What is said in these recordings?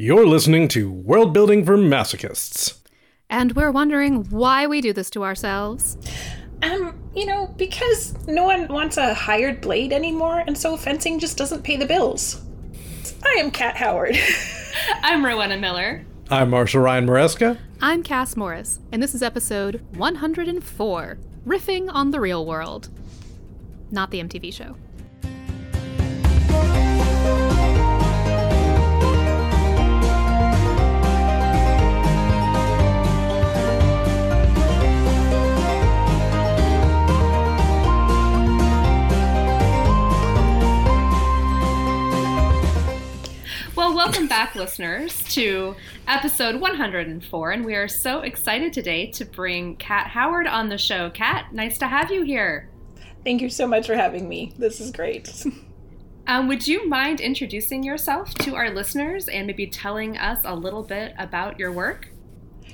You're listening to World Building for Masochists. And we're wondering why we do this to ourselves. Um, you know, because no one wants a hired blade anymore, and so fencing just doesn't pay the bills. I am Kat Howard. I'm Rowena Miller. I'm Marshall Ryan Maresca. I'm Cass Morris, and this is episode 104 Riffing on the Real World. Not the MTV show. Well, welcome back, listeners, to episode 104. And we are so excited today to bring Kat Howard on the show. Kat, nice to have you here. Thank you so much for having me. This is great. Um, would you mind introducing yourself to our listeners and maybe telling us a little bit about your work?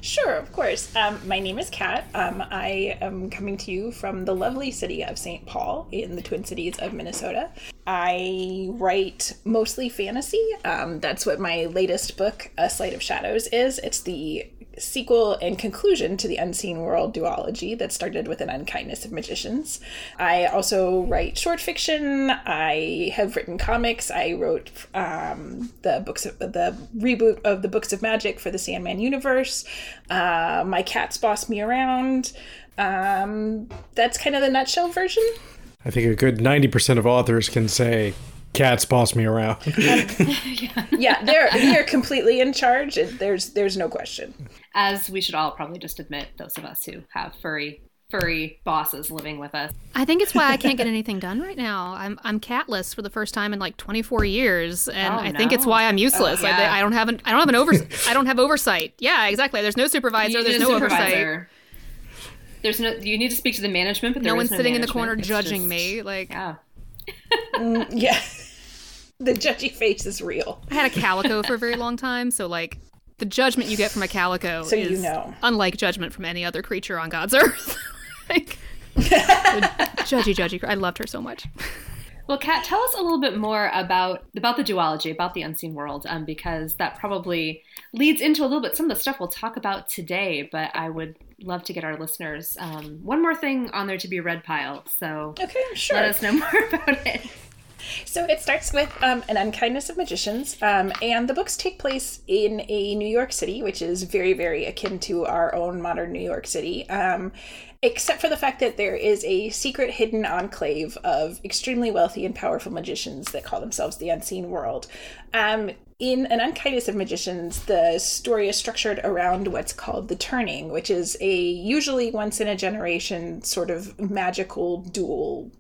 Sure, of course. Um, my name is Kat. Um, I am coming to you from the lovely city of St. Paul in the Twin Cities of Minnesota. I write mostly fantasy. Um, that's what my latest book, A Sleight of Shadows, is. It's the sequel and conclusion to the Unseen World duology that started with an unkindness of magicians. I also write short fiction. I have written comics. I wrote um, the books of the reboot of the Books of Magic for the Sandman universe. Uh, my cats boss me around. Um, that's kind of the nutshell version. I think a good 90% of authors can say, Cats boss me around. yeah, they're they're completely in charge. There's there's no question. As we should all probably just admit, those of us who have furry furry bosses living with us. I think it's why I can't get anything done right now. I'm I'm catless for the first time in like 24 years, and Oh, I think it's why I'm useless. Oh, I- yeah. I, don't have an I don't have an over I don't have oversight. Yeah, exactly. There's no supervisor. You There's need a no oversight. supervisor. There's no. You need to speak to the management, but No there one's is sitting in the corner It's judging just- me. Like Yeah. Mm, yeah, the judgy face is real. I had a calico for a very long time, so like the judgment you get from a calico So is you know. unlike judgment from any other creature on God's earth. like the judgy, judgy. I loved her so much. Well, Kat, tell us a little bit more about about the duology, about the unseen world, um, because that probably leads into a little bit some of the stuff we'll talk about today. But I would love to get our listeners um, one more thing on there to be red pile. So Okay, sure. let us know more about it. So it starts with um, an unkindness of magicians, um, and the books take place in a New York City, which is very, very akin to our own modern New York City. Um, except for the fact that there is a secret hidden enclave of extremely wealthy and powerful magicians that call themselves the Unseen World. Um, in An Unkindness of Magicians, the story is structured around what's called the Turning, which is a usually once in a generation sort of magical duel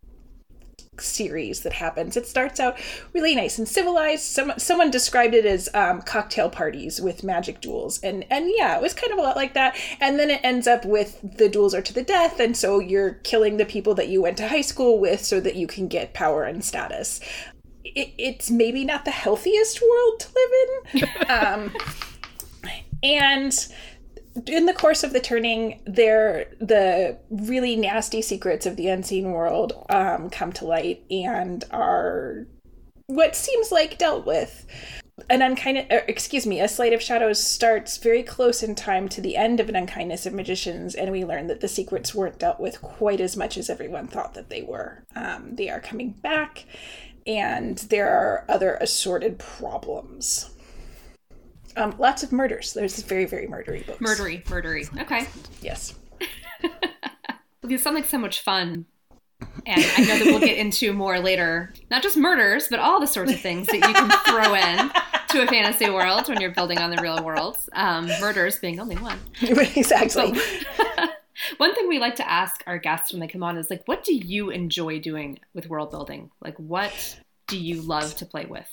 series that happens. It starts out really nice and civilized. Some someone described it as um, cocktail parties with magic duels, and and yeah, it was kind of a lot like that. And then it ends up with the duels are to the death, and so you're killing the people that you went to high school with so that you can get power and status. It, it's maybe not the healthiest world to live in. um, and in the course of the turning, there the really nasty secrets of the unseen world um, come to light and are what seems like dealt with. An unkindness, er, excuse me, a sleight of shadows starts very close in time to the end of an unkindness of magicians, and we learn that the secrets weren't dealt with quite as much as everyone thought that they were. Um, they are coming back, and there are other assorted problems. Um, lots of murders. There's very, very murdery books. Murdery, murdery. Okay. Yes. These sound like so much fun. And I know that we'll get into more later, not just murders, but all the sorts of things that you can throw in to a fantasy world when you're building on the real world. Um, murders being only one. exactly. One thing we like to ask our guests when they come on is like, what do you enjoy doing with world building? Like, what do you love to play with?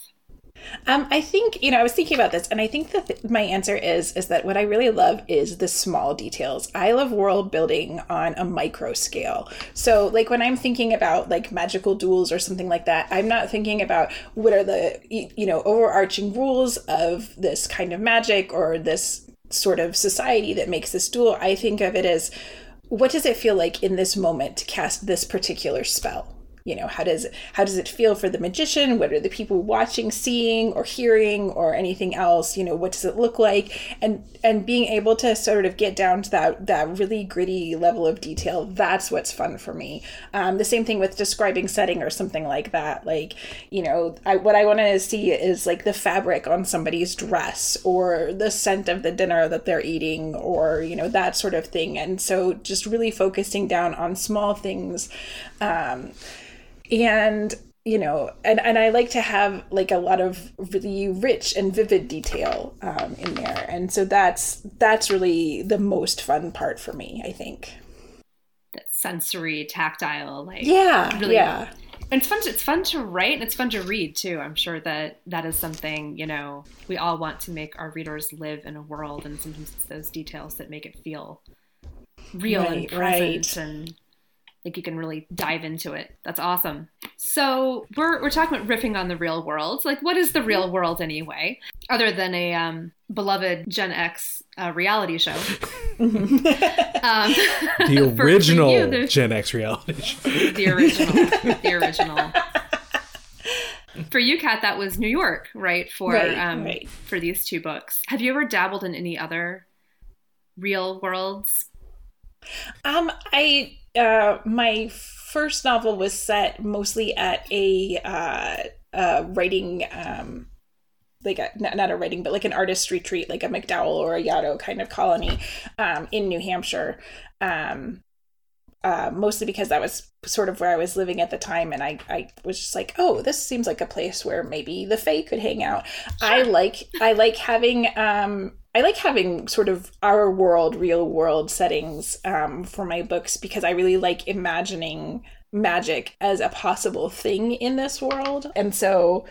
Um, I think you know I was thinking about this, and I think that th- my answer is is that what I really love is the small details. I love world building on a micro scale. So, like when I'm thinking about like magical duels or something like that, I'm not thinking about what are the you know overarching rules of this kind of magic or this sort of society that makes this duel. I think of it as what does it feel like in this moment to cast this particular spell you know how does how does it feel for the magician? What are the people watching seeing or hearing or anything else? You know what does it look like? And and being able to sort of get down to that that really gritty level of detail that's what's fun for me. Um, the same thing with describing setting or something like that. Like you know I, what i want to see is like the fabric on somebody's dress or the scent of the dinner that they're eating or you know that sort of thing. And so just really focusing down on small things um, and you know and, and i like to have like a lot of really rich and vivid detail um, in there. And so that's that's really the most fun part for me i think. That sensory tactile like yeah really yeah. And it's fun to, it's fun to write and it's fun to read too. I'm sure that that is something you know we all want to make our readers live in a world and sometimes it's those details that make it feel real right, and present right. and like you can really dive into it. That's awesome. So we're we're talking about riffing on the real world. Like, what is the real world anyway, other than a um, beloved Gen X uh, reality show? um, the original for, for you, Gen X reality show. The original. the original. For you, Kat, that was New York, right? For right, um, right. for these two books. Have you ever dabbled in any other real worlds? Um, I uh, my first novel was set mostly at a uh, uh, writing um, like a, not a writing but like an artist retreat like a MacDowell or a yaddo kind of colony um, in new hampshire um, uh, mostly because that was sort of where I was living at the time, and I, I was just like, oh, this seems like a place where maybe the Fae could hang out. Sure. I like I like having um, I like having sort of our world, real world settings um, for my books because I really like imagining magic as a possible thing in this world. And so,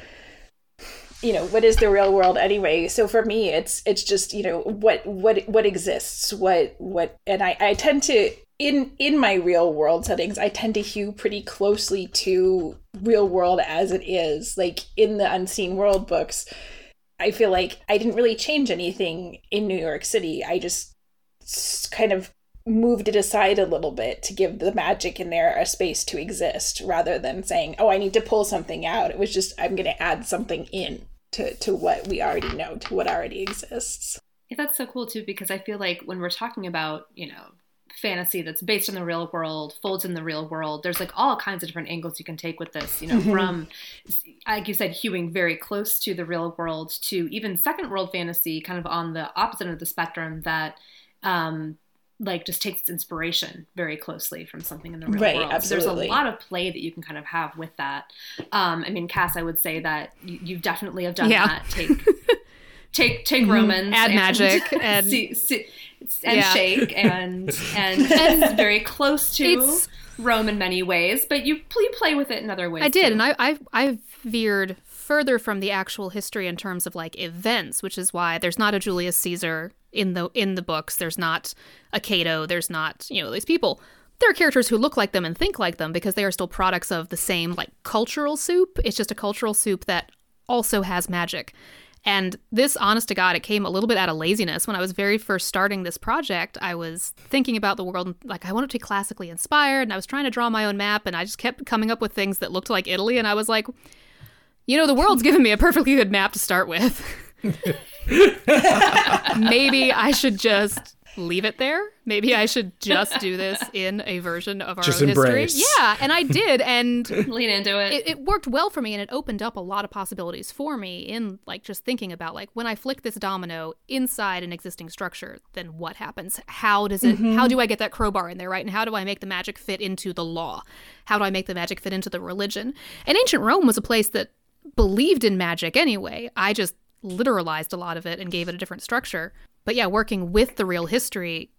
you know, what is the real world anyway? So for me, it's it's just you know what what what exists, what what, and I I tend to in in my real world settings i tend to hew pretty closely to real world as it is like in the unseen world books I feel like I didn't really change anything in New York City. I just kind of moved it aside a little bit to give the magic in there a space to exist rather than saying, "Oh, I need to pull something out." It was just I'm going to add something in to to what we already know, to what already exists. Yeah, that's so cool too because I feel like when we're talking about, you know, fantasy that's based in the real world, folds in the real world. There's like all kinds of different angles you can take with this, you know, mm-hmm. from, like you said, hewing very close to the real world to even second world fantasy, kind of on the opposite of the spectrum that, um, like just takes its inspiration very closely from something in the real right, world. Absolutely. So there's a lot of play that you can kind of have with that. Um, I mean, Cass, I would say that you, you definitely have done yeah. that. Take take take mm-hmm. Romans, add and magic, and see, see, and yeah. shake and and and very close to it's, Rome in many ways, but you, you play with it in other ways. I did, too. and I I I veered further from the actual history in terms of like events, which is why there's not a Julius Caesar in the in the books. There's not a Cato. There's not you know these people. There are characters who look like them and think like them because they are still products of the same like cultural soup. It's just a cultural soup that also has magic. And this, honest to God, it came a little bit out of laziness. When I was very first starting this project, I was thinking about the world, like, I wanted to be classically inspired, and I was trying to draw my own map, and I just kept coming up with things that looked like Italy, and I was like, you know, the world's given me a perfectly good map to start with. Maybe I should just leave it there. Maybe I should just do this in a version of our just own embrace. history. Yeah, and I did, and lean into it. it. it. worked well for me, and it opened up a lot of possibilities for me in like just thinking about like when I flick this domino inside an existing structure, then what happens? How does it? Mm-hmm. How do I get that crowbar in there, right? And how do I make the magic fit into the law? How do I make the magic fit into the religion? And ancient Rome was a place that believed in magic anyway. I just literalized a lot of it and gave it a different structure. But yeah, working with the real history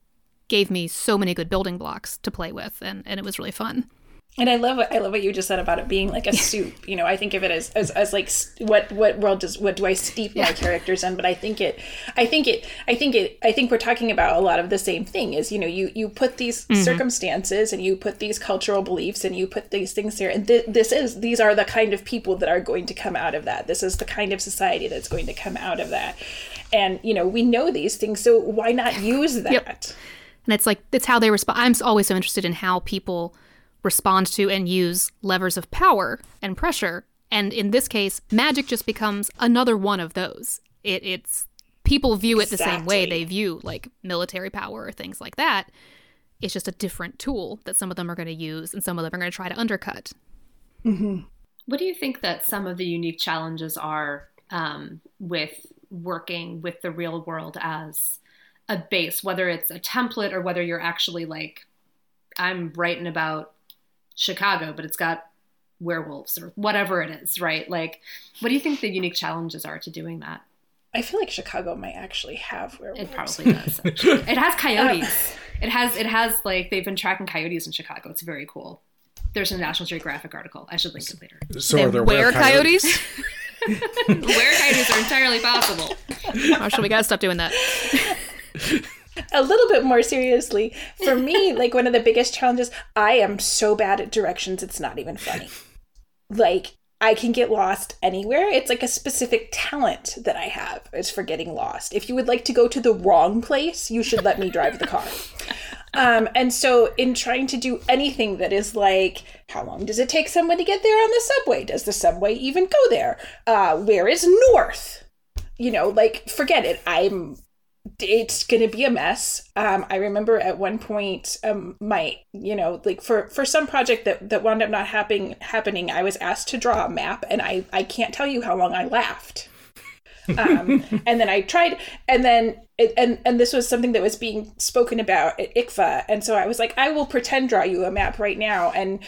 gave me so many good building blocks to play with, and, and it was really fun. And I love what I love what you just said about it being like a soup. You know, I think of it as, as, as like what what world does what do I steep yeah. my characters in? But I think it, I think it, I think it, I think we're talking about a lot of the same thing. Is you know you you put these mm-hmm. circumstances and you put these cultural beliefs and you put these things there, and th- this is these are the kind of people that are going to come out of that. This is the kind of society that's going to come out of that and you know we know these things so why not use that yep. and it's like it's how they respond i'm always so interested in how people respond to and use levers of power and pressure. And in this case, magic just becomes another one of those. It, it's people view it the same way they view like military power or things like that. It's just a different tool that some of them are going to use and some of them are going to try to undercut. What do you think that some of the unique challenges are um, with working with the real world as a base, whether it's a template or whether you're actually like, I'm writing about Chicago, but it's got werewolves or whatever it is, right? Like, what do you think the unique challenges are to doing that? I feel like Chicago might actually have werewolves. It probably does. actually. it has coyotes. It has it has like they've been tracking coyotes in Chicago. It's very cool. There's a National Geographic article. I should link it later. So They are there wear were coyotes? Where coyotes are entirely possible. Marshall, we got to stop doing that. a little bit more seriously, for me, like one of the biggest challenges, I am so bad at directions, it's not even funny. Like, I can get lost anywhere. It's like a specific talent that I have is for getting lost. If you would like to go to the wrong place, you should let me drive the car. Um, and so, in trying to do anything that is like, how long does it take someone to get there on the subway? Does the subway even go there? Uh, where is north? You know, like, forget it. I'm it's gonna be a mess um i remember at one point um my you know like for for some project that that wound up not happening happening i was asked to draw a map and i i can't tell you how long i laughed um and then i tried and then it, and and this was something that was being spoken about at ICFA. And so i was like i will pretend draw you a map right now. And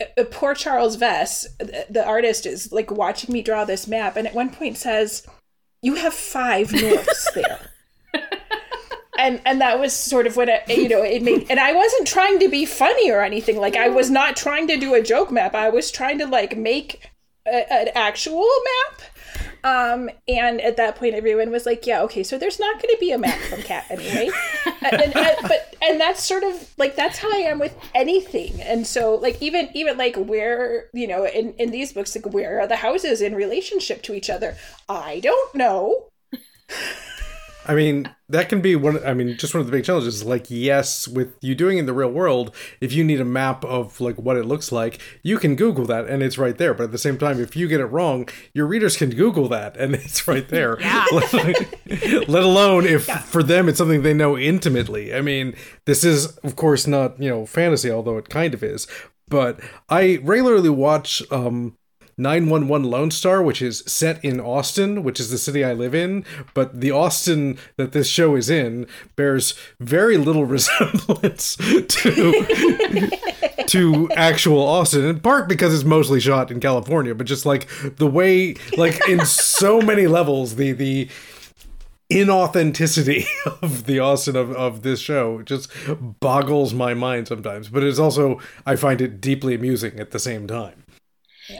uh, poor charles vess the, the artist is like watching me draw this map. And at one point says you have five norths there. And and that was sort of what it, you know it made and i wasn't trying to be funny or anything. Like i was not trying to do a joke map. I was trying to like make a, an actual map um and at that point everyone was like yeah okay so there's not going to be a map from Kat anyway. And, and- and- but and that's sort of like that's how i am with anything. And so like even even like where you know in in these books like where are the houses in relationship to each other? I don't know I mean, that can be one. I mean, just one of the big challenges. Like, yes, with you doing it in the real world, if you need a map of like what it looks like, you can Google that and it's right there. But at the same time, if you get it wrong, your readers can Google that and it's right there. Let alone if for them it's something they know intimately. I mean, this is of course not you know fantasy, although it kind of is. But I regularly watch. um 911 Lone Star, which is set in Austin, which is the city I live in, but the Austin that this show is in bears very little resemblance to to actual Austin, in part because it's mostly shot in California, but just like the way like in so many levels the the inauthenticity of the Austin of, of this show just boggles my mind sometimes. But it's also I find it deeply amusing at the same time.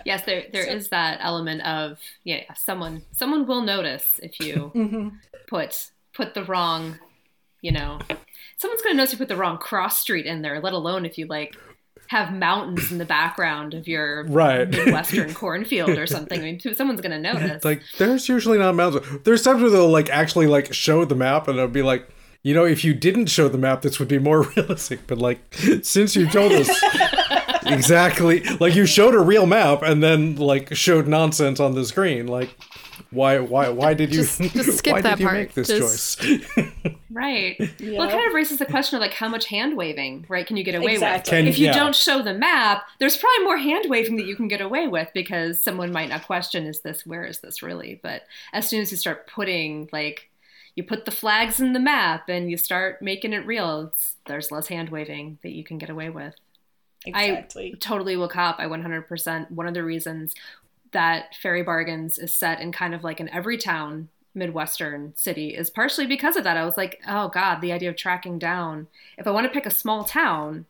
Yes, there there is that element of yeah, someone someone will notice if you mm-hmm. put put the wrong, you know, someone's going to notice you put the wrong cross street in there. Let alone if you like have mountains in the background of your Right. midwestern cornfield or something. I mean, someone's going to notice. like there's usually not mountains there's times where they'll like actually like show the map and it'll be like you know if you didn't show the map this would be more realistic but like since you told us exactly like you showed a real map and then like showed nonsense on the screen like why why why did you Just- just skip why that did you part. make this Just- choice Right. Well, it kind of raises the question of like how much hand waving, right? Can you get away Exactly. Can- with? If you yeah. don't show the map, there's probably more hand waving that you can get away with because someone might not question, is this, where is this really? But as soon as you start putting like, you put the flags in the map and you start making it real, it's, there's less hand waving that you can get away with. Exactly Totally will cop. I 100%. One of the reasons that Fairy Bargains is set in kind of like an every town Midwestern city is partially because of that. I was like, oh God, the idea of tracking down. If I want to pick a small town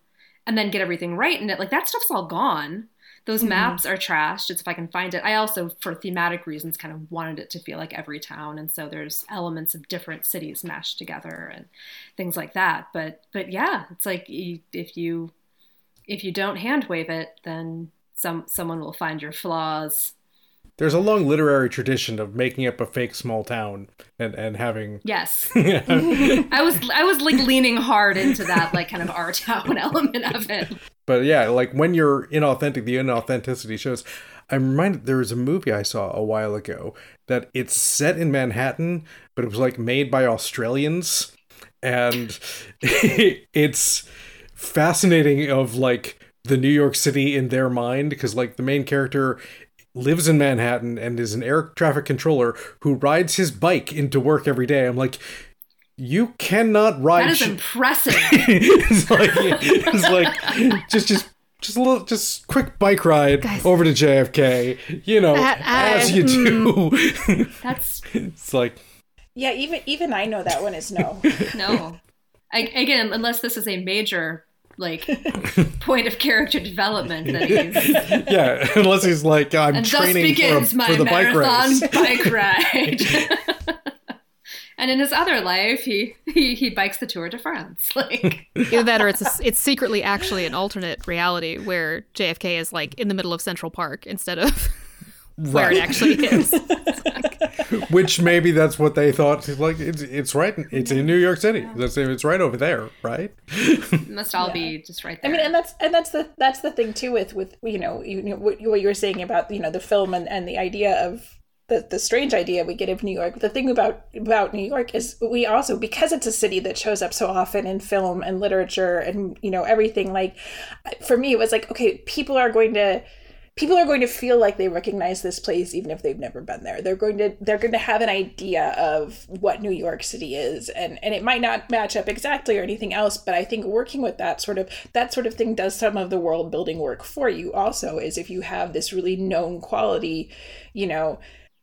and then get everything right in it, like that stuff's all gone. Those mm-hmm. maps are trashed. It's if I can find it. I also, for thematic reasons, kind of wanted it to feel like every town, and so there's elements of different cities mashed together and things like that. But but yeah, it's like you, if you if you don't hand wave it, then some someone will find your flaws. there's a long literary tradition of making up a fake small town and and having Yes, I was I was like leaning hard into that like kind of our town element of it. but yeah, like when you're inauthentic, the inauthenticity shows. I'm reminded there was a movie I saw a while ago that it's set in Manhattan, but it was like made by Australians, and it's fascinating of like the New York City in their mind because like the main character lives in Manhattan and is an air traffic controller who rides his bike into work every day. I'm like, you cannot ride. That is sh- impressive. it's like it's like just just just a little just quick bike ride Guys. over to JFK. You know, Uh, uh, as you do. That's it's like Yeah, even even I know that one is no. no. I, again, unless this is a major like point of character development that he's yeah, unless he's like I'm and thus training for, a, begins my for the bike marathon race. bike ride. and in his other life, he, he he bikes the Tour de France. Like Either that, or it's a, it's secretly actually an alternate reality where JFK is like in the middle of Central Park instead of where it Right. actually is. Which maybe that's what they thought. Like it's it's right. It's in New York City. That's it's right over there, right? it must all be just right I mean, and that's and that's the that's the thing too with with you know you know what, what you were saying about you know the film and, and the idea of the the strange idea we get of New York. The thing about about New York is we also because it's a city that shows up so often in film and literature and you know everything. Like for me, it was like okay, people are going to people are going to feel like they recognize this place even if they've never been there. They're going to they're going to have an idea of what new york city is and and it might not match up exactly or anything else but i think working with that sort of that sort of thing does some of the world building work for you also is if you have this really known quality you know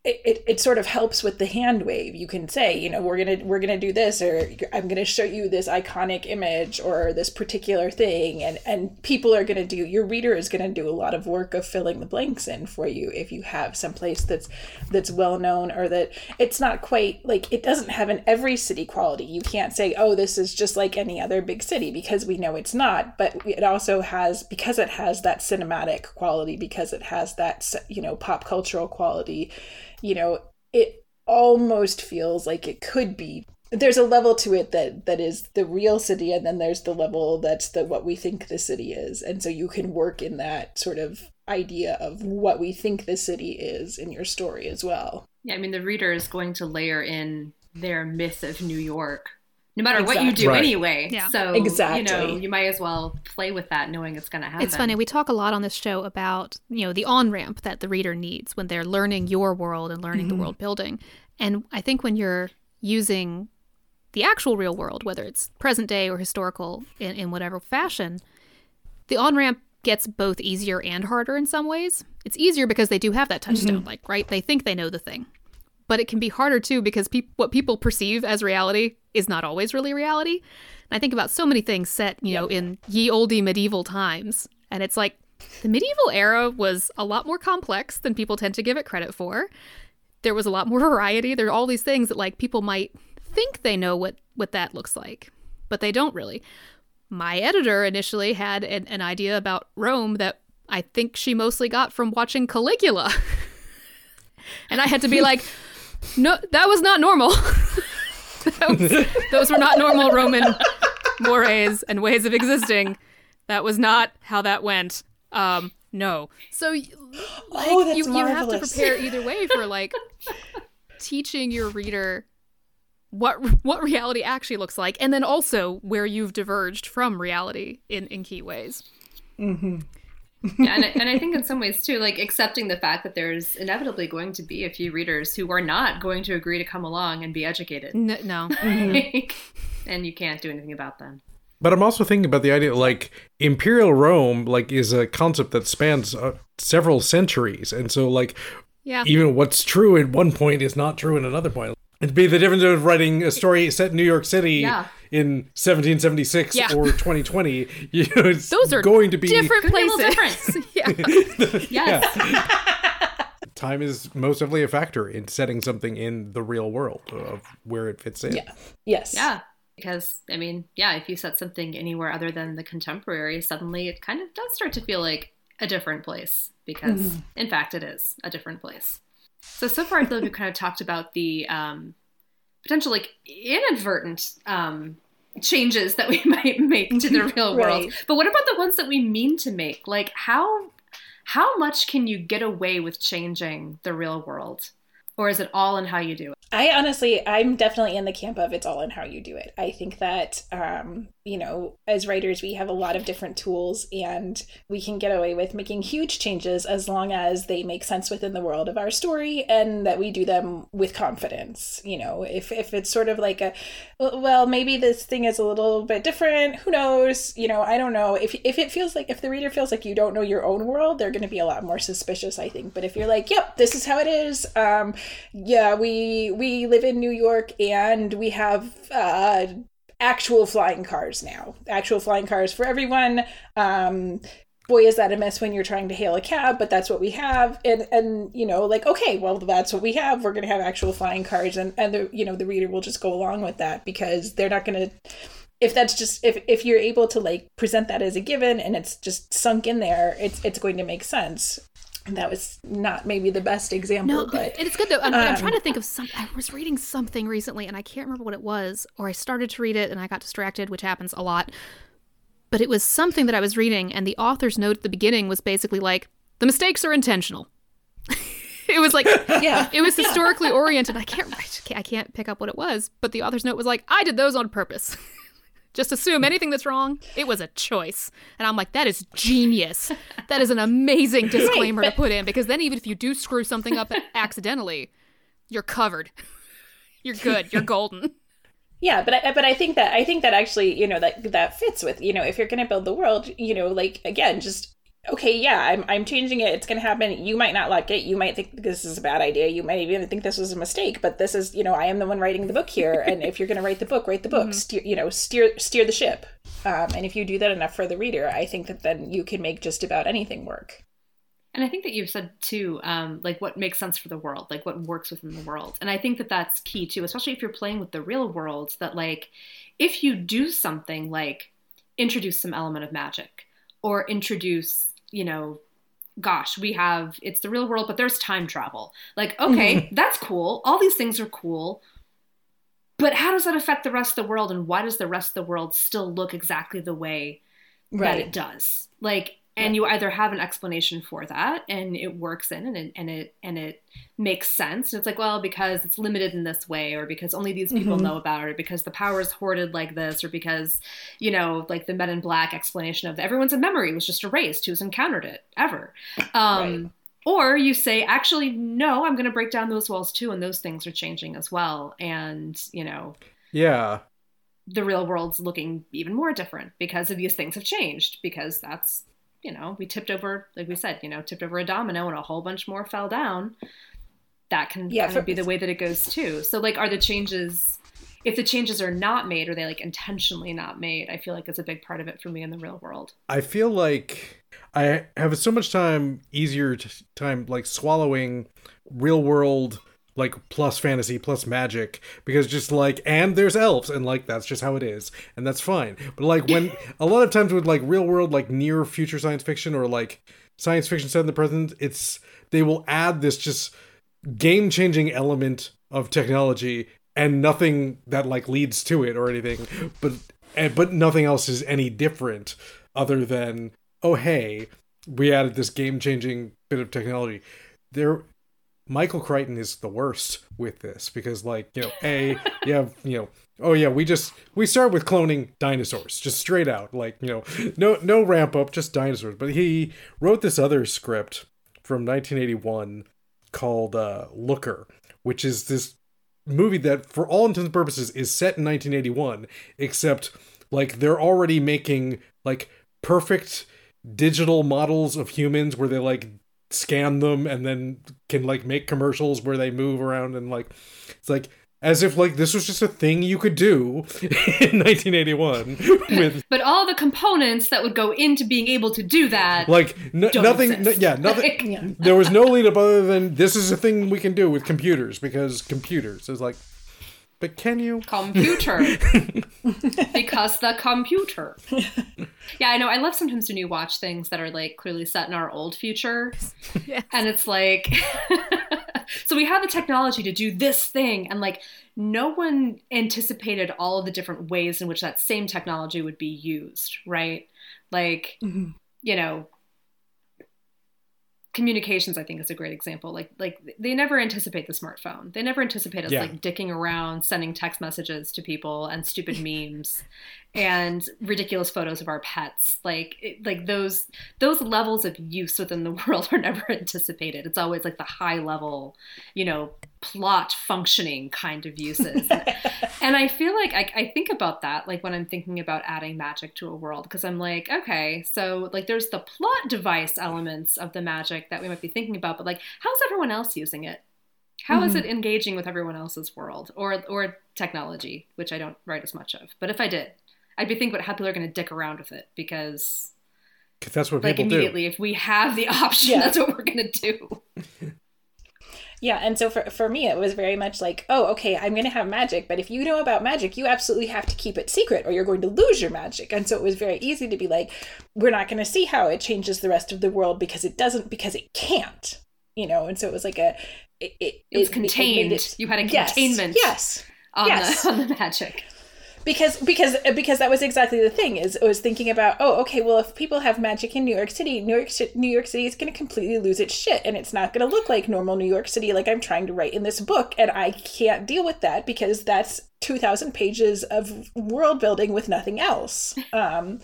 it, it, sort of helps with the hand wave. You can say you know we're gonna we're gonna do this or i'm gonna show you this iconic image or this particular thing and and people are gonna do your reader is gonna do a lot of work of filling the blanks in for you if you have someplace that's that's well known or that it's not quite like it doesn't have an every city quality. You can't say oh this is just like any other big city because we know it's not but it also has because it has that cinematic quality because it has that you know pop cultural quality you know it almost feels like it could be. There's a level to it that that is the real city and then there's the level that's the what we think the city is. And so you can work in that sort of idea of what we think the city is in your story as well. Yeah, I mean, the reader is going to layer in their myth of New York, no matter what you do Right. anyway. Yeah. So exactly. you know, you might as well play with that, knowing it's going to happen. It's funny. We talk a lot on this show about you know the on ramp that the reader needs when they're learning your world and learning the mm-hmm. world building. And I think when you're using the actual real world, whether it's present day or historical in, in whatever fashion, the on ramp gets both easier and harder in some ways. It's easier because they do have that touchstone, mm-hmm. like right, they think they know the thing. But it can be harder too because peop what people perceive as reality is not always really reality. And I think about so many things set, you know, in ye olde medieval times, and it's like the medieval era was a lot more complex than people tend to give it credit for. There was a lot more variety. There are all these things that like people might think they know what what that looks like, but they don't really. My editor initially had an, an idea about Rome that I think she mostly got from watching Caligula. and I had to be like, no, that was not normal. Was- those were not normal Roman mores and ways of existing. That was not how that went. Um, no. So, like, Oh, you, you have to prepare either way for like teaching your reader what what reality actually looks like, and then also where you've diverged from reality in in key ways. Yeah, and, I- and I think in some ways too, like accepting the fact that there's inevitably going to be a few readers who are not going to agree to come along and be educated, N- no. and you can't do anything about them. But I'm also thinking about the idea like imperial Rome like is a concept that spans uh, several centuries, and so like Yeah. even what's true at one point is not true at another point. It'd be the difference of writing a story set in New York City Yeah. In 1776 Yeah. or 2020. You know, it's Those are going to be different Could be a little places. yeah. Yes. time is most definitely a factor in setting something in the real world of where it fits in. yeah yes Yeah. Because, I mean, yeah, if you set something anywhere other than the contemporary, suddenly it kind of does start to feel like a different place. Because, in fact, it is a different place. So, so far, I feel like we've kind of talked about the um, potential, like, inadvertent um, changes that we might make to the real world. But what about the ones that we mean to make? Like how how much can you get away with changing the real world? Or is it all in how you do it? I honestly, I'm definitely in the camp of it's all in how you do it. I think that, um, you know, as writers, we have a lot of different tools and we can get away with making huge changes as long as they make sense within the world of our story and that we do them with confidence. You know, if, if it's sort of like a, well, maybe this thing is a little bit different, who knows? You know, I don't know. If, if it feels like, if the reader feels like you don't know your own world, they're going to be a lot more suspicious, I think. But if you're like, yep, this is how it is, um, yeah, we, we live in New York and we have uh, actual flying cars now. Actual flying cars for everyone. Um, boy, is that a mess when you're trying to hail a cab, but that's what we have. And and you know, like okay, well that's what we have. We're gonna have actual flying cars, and and the you know the reader will just go along with that because they're not gonna. If that's just if if you're able to like present that as a given and it's just sunk in there, it's it's going to make sense. And that was not maybe the best example, No, but it's good though. I'm, I'm um, trying to think of some. I was reading something recently, and I can't remember what it was, or I started to read it and I got distracted, which happens a lot. But it was something that I was reading, and the author's note at the beginning was basically like, "The mistakes are intentional." it was like, yeah, it was historically oriented. I can't, I can't, I can't pick up what it was, but the author's note was like, "I did those on purpose." Just assume anything that's wrong, it was a choice. And I'm like, that is genius. That is an amazing disclaimer to but- put in because then even if you do screw something up accidentally, you're covered. You're good. You're golden. Yeah, but I, but I think that I think that actually you know that that fits with you know if you're going to build the world you know like again just okay yeah I'm I'm changing it. It's going to happen. You might not like it. You might think this is a bad idea. You might even think this was a mistake but this is you know I am the one writing the book here. And if you're going to write the book write the book. Steer you know steer steer the ship. Um, and if you do that enough for the reader I think that then you can make just about anything work. And I think that you've said too, um, like what makes sense for the world, like what works within the world. And I think that that's key too, especially if you're playing with the real world. That like, if you do something like introduce some element of magic, or introduce, you know, gosh, we have it's the real world, but there's time travel. Like, okay, mm-hmm. that's cool. All these things are cool. But how does that affect the rest of the world, and why does the rest of the world still look exactly the way that it does. Like, and you either have an explanation for that, and it works in, and it and it and it makes sense. And it's like, well, because it's limited in this way, or because only these people Mhm. know about it, or because the power is hoarded like this, or because you know, like the Men in Black explanation of everyone's a memory was just erased, who's encountered it ever. Um, Right. Or you say, actually, no, I'm going to break down those walls too, and those things are changing as well. And you know, Yeah. the real world's looking even more different because of these things have changed because that's you know we tipped over like we said you know tipped over a domino and a whole bunch more fell down. That can Yeah, kind of be the way that it goes too. So like are the changes if the changes are not made are they like intentionally not made? I feel like it's a big part of it for me in the real world. I feel like I have so much time easier t- time like swallowing real world like plus fantasy plus magic because just like and there's elves and like that's just how it is and that's fine. But like when a lot of times with like real world like near future science fiction or like science fiction set in the present it's they will add this just game changing element of technology and nothing that like leads to it or anything but eh, but nothing else is any different other than oh hey we added this game changing bit of technology. There michael crichton is the worst with this because like you know a you have you know oh yeah we just we start with cloning dinosaurs just straight out like you know no no ramp up just dinosaurs. But he wrote this other script from 1981 called uh looker which is this movie that for all intents and purposes is set in 1981 except like they're already making like perfect digital models of humans where they like scan them and then can like make commercials where they move around and like it's like as if like this was just a thing you could do in 1981 with but all the components that would go into being able to do that like n- nothing yeah nothing Yeah. there was no lead up other than this is a thing we can do with computers because computers is like but can you? Computer. Because the computer. Yeah i know. I love sometimes when you watch things that are like clearly set in our old future. Yes. and it's like so we have the technology to do this thing and like no one anticipated all of the different ways in which that same technology would be used right? Like Mm-hmm. you know communications i think is a great example. Like like they never anticipate the smartphone. They never anticipate us Yeah. like dicking around sending text messages to people and stupid memes and ridiculous photos of our pets. Like it, like those those levels of use within the world are never anticipated. It's always like the high level you know plot functioning kind of uses and I feel like I, I think about that like when I'm thinking about adding magic to a world because I'm like, okay, so like there's the plot device elements of the magic that we might be thinking about, but like how's everyone else using it? How is Mhm. it engaging with everyone else's world or or technology, which I don't write as much of. But if I did, I'd be thinking about how people are going to dick around with it because that's what like people do. immediately if we have the option, Yeah. that's what we're going to do. Yeah, and so for for me, it was very much like, oh, okay, I'm going to have magic, but if you know about magic, you absolutely have to keep it secret, or you're going to lose your magic. And so it was very easy to be like, we're not going to see how it changes the rest of the world because it doesn't, because it can't, you know. And so it was like a, it it, It was it- contained. it- you had a yes, containment Yes, on Yes. the on the magic. Because because because that was exactly the thing is I was thinking about oh okay well if people have magic in New York City New York New York City is going to completely lose its shit and it's not going to look like normal New York City like I'm trying to write in this book and I can't deal with that because that's 2000 pages of world building with nothing else. Um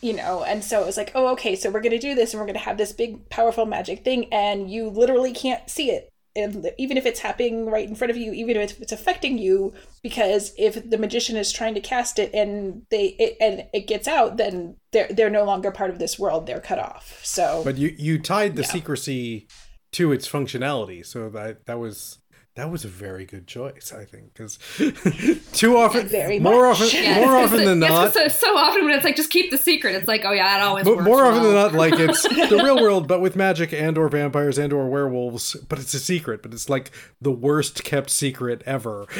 you know and so it was like oh okay so we're going to do this and we're going to have this big powerful magic thing and you literally can't see it and even if it's happening right in front of you even if it's affecting you because if the magician is trying to cast it and they it, and it gets out then they're they're no longer part of this world. They're cut off. So But you you tied the Yeah. secrecy to its functionality, so that that was that was a very good choice, I think, because too often, Very more much. often, Yeah, more often it's- than yes, not, So, so often when it's like just keep the secret, it's like oh yeah, that always But works. more often than not, like it's the real world, but with magic and or vampires and or werewolves. But it's a secret. But it's like the worst kept secret ever.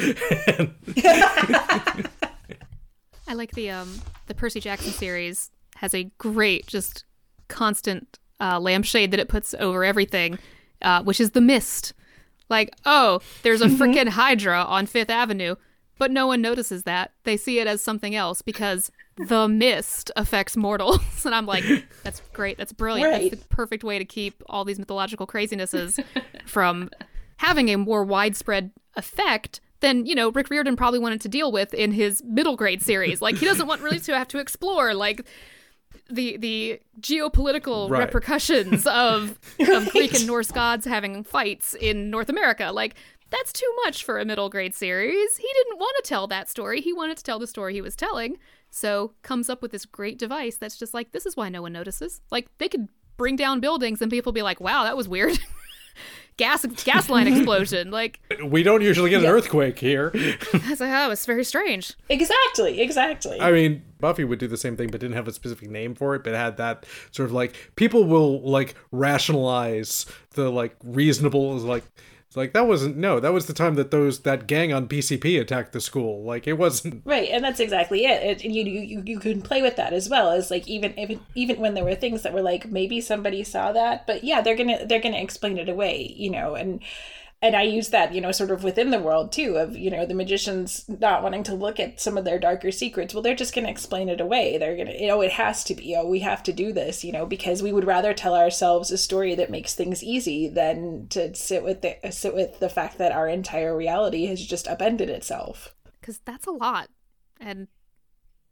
I like the um the Percy Jackson series has a great just constant uh, lampshade that it puts over everything, uh, which is the mist. Like, oh, there's a mm-hmm. freaking Hydra on Fifth Avenue, but no one notices that. They see it as something else because the mist affects mortals. And I'm like, that's great. That's brilliant. Right. That's the perfect way to keep all these mythological crazinesses from having a more widespread effect than, you know, Rick Riordan probably wanted to deal with in his middle grade series. Like he doesn't want really to have to explore like the the geopolitical Right. repercussions of of Greek and Norse gods having fights in North America. Like that's too much for a middle grade series. He didn't want to tell that story. He wanted to tell the story he was telling. So comes up with this great device that's just like this is why no one notices. Like they could bring down buildings and people be like, "Wow, that was weird." gas gas line explosion. Like we don't usually get an earthquake here. I was like, "Oh, it's very strange." exactly exactly I mean, Buffy would do the same thing, but didn't have a specific name for it. But had that sort of like people will like rationalize the like reasonable is like. It's like that wasn't no that was the time that those that gang on PCP attacked the school like it wasn't Right, and that's exactly it. it and you, you you can play with that as well as like even even even when there were things that were like maybe somebody saw that, but yeah, they're gonna they're gonna explain it away, you know, and and I use that you know sort of within the world too of you know the magicians not wanting to look at some of their darker secrets. Well, they're just gonna explain it away. They're gonna you know it has to be oh we have to do this you know because we would rather tell ourselves a story that makes things easy than to sit with the sit with the fact that our entire reality has just upended itself. Cuz that's a lot. And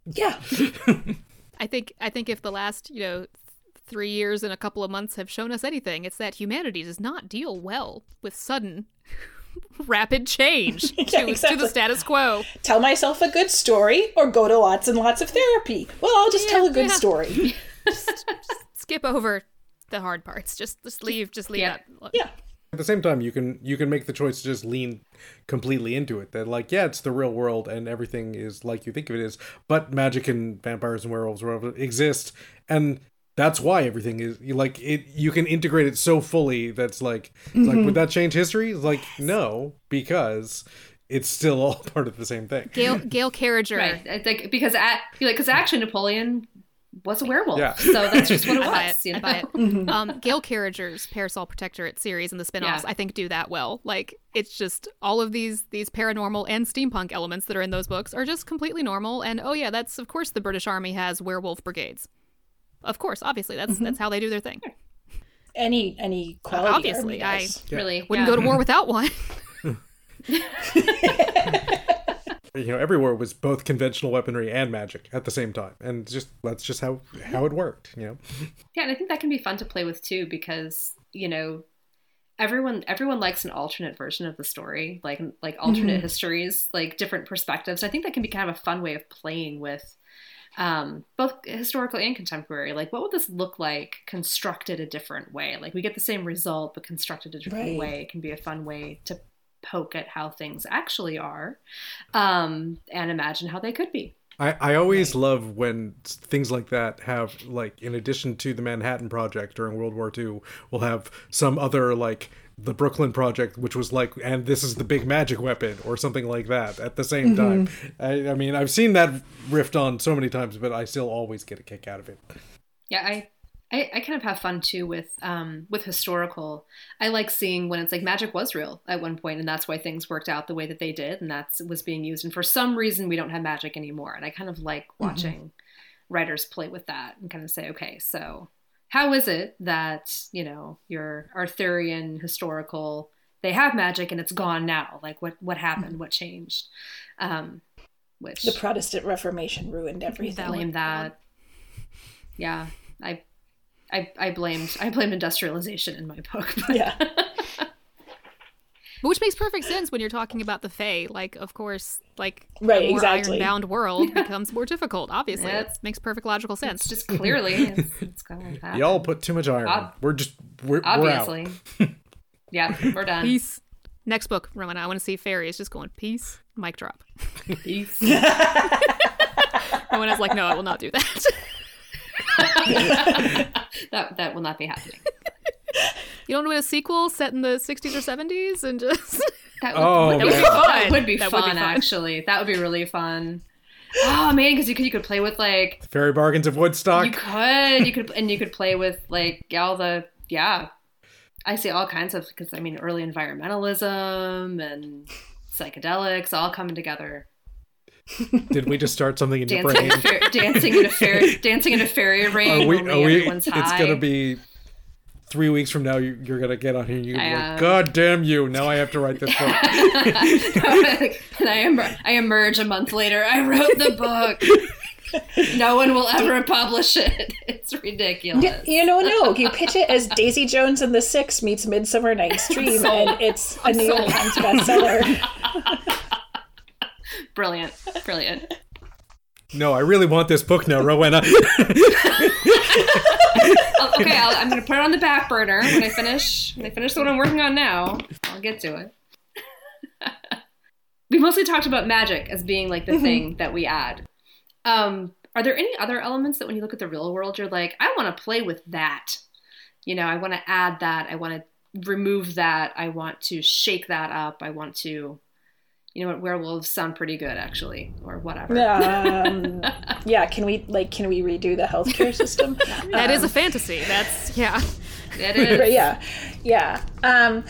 Yeah. I think I think if the last you know th- three years and a couple of months have shown us anything, it's that humanity does not deal well with sudden, rapid change to, to exactly. the status quo. tell myself a good story or go to lots and lots of therapy. Well, I'll just Yeah, tell a good yeah. story. Skip over the hard parts. Just just leave. Just leave Yeah. that. Yeah. at the same time you can you can make the choice to just lean completely into it that like yeah it's the real world and everything is like you think of it is but magic and vampires and werewolves whatever exist and that's why everything is like it you can integrate it so fully that's like it's like would that change history It's like no because it's still all part of the same thing Gail Gail Carriger. Right. It's like because at like because actually Napoleon was a werewolf. Yeah. So that's just what it was. it. You I know? buy it. Um, Gail Carriger's Parasol Protectorate series and the spin-offs, Yeah. I think, do that well. Like, it's just all of these these paranormal and steampunk elements that are in those books are just completely normal. And oh yeah, that's of course the British Army has werewolf brigades. Of course, obviously, that's mm-hmm. that's how they do their thing. Any any quality Obviously, army I- does. Really Wouldn't yeah. go to war without one. You know, everywhere was both conventional weaponry and magic at the same time, and just that's just how how it worked. You know, Yeah, and I think that can be fun to play with too because, you know, everyone everyone likes an alternate version of the story, like like alternate mm-hmm. histories, like different perspectives. I think that can be kind of a fun way of playing with um, both historical and contemporary. Like, what would this look like constructed a different way? Like, we get the same result, but constructed a different Right. way. It can be a fun way to poke at how things actually are um, and imagine how they could be. I I always love when things like that have like in addition to the Manhattan Project during World War II, we'll have some other like the Brooklyn Project, which was like, and this is the big magic weapon or something like that at the same time. I, I mean, I've seen that riffed on so many times, but I still always get a kick out of it. Yeah, I, I, I kind of have fun too with um, with historical. I like seeing when it's like magic was real at one point, and that's why things worked out the way that they did, and that's was being used. And for some reason, we don't have magic anymore. And I kind of like watching writers play with that and kind of say, okay, so how is it that you know your Arthurian historical they have magic and it's gone now? Like what what happened? What changed? Um, which The Protestant Reformation ruined everything. Blame that. Yeah, I, I, I blamed I blamed industrialization in my book. but- Yeah. Which makes perfect sense when you're talking about the Fae. Like, of course, like Right, a more exactly. ironbound world becomes more difficult. Obviously, Yeah. it makes perfect logical it's sense. just clearly it's, it's going to happen. Y'all put too much iron. Ob- we're just we're, obviously. we're out. yeah, we're done. Peace. Next book, Rowenna. I want to see fairies just going peace. Mic drop. Peace. Rowenna is like, no, I will not do that. that that will not be happening. You don't want a sequel set in the 60s or 70s and just That would, Oh, that would, be, fun. that would be That would fun. be fun. Actually, that would be really fun. Oh man, because you could you could play with like Fairy bargains of Woodstock. You could, you could, and you could play with like all the yeah. I see all kinds of because I mean early environmentalism and psychedelics all coming together. Did we just start something in your brain? in a fair, dancing in a fairy, dancing in a fairy ring. Are we? Are we? everyone's It's high. gonna be three weeks from now. You, you're gonna get on here. and You're gonna be like, um, God damn you! Now I have to write this book. and I em- I emerge a month later. I wrote the book. No one will ever publish it. It's ridiculous. Y- You know, no. You pitch it as Daisy Jones and the Six meets Midsummer Night's Dream, sold. and it's a New York sold. Times bestseller. Brilliant, brilliant. No, I really want this book now, Rowenna. Oh, okay, I'll, I'm gonna put it on the back burner when I finish. When I finish the one I'm working on now, I'll get to it. we mostly talked about magic as being like the thing that we add. Um, are there any other elements that when you look at the real world, you're like, I want to play with that. You know, I want to add that. I want to remove that. I want to shake that up. I want to. You know what? Werewolves sound pretty good, actually, or whatever. Um, yeah, can we like can we redo the healthcare system? that is a fantasy. That's yeah. It is. But yeah, yeah. Um,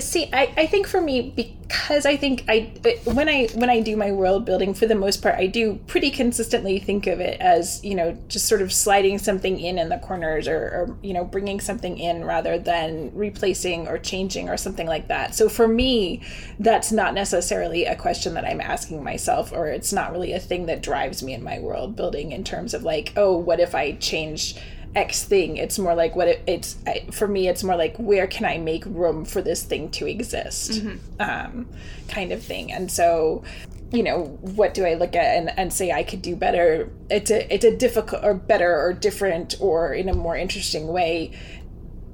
see, I, I think for me because I think I when I when I do my world building for the most part, I do pretty consistently think of it as you know just sort of sliding something in in the corners or, or you know bringing something in rather than replacing or changing or something like that. So for me, that's not necessarily a question that I'm asking myself, or it's not really a thing that drives me in my world building in terms of like, oh, what if I change X thing. It's more like what it, it's for me. It's more like where can I make room for this thing to exist, um, kind of thing. And so, you know, what do I look at and, and say I could do better? It's a it's a difficult or better or different or in a more interesting way.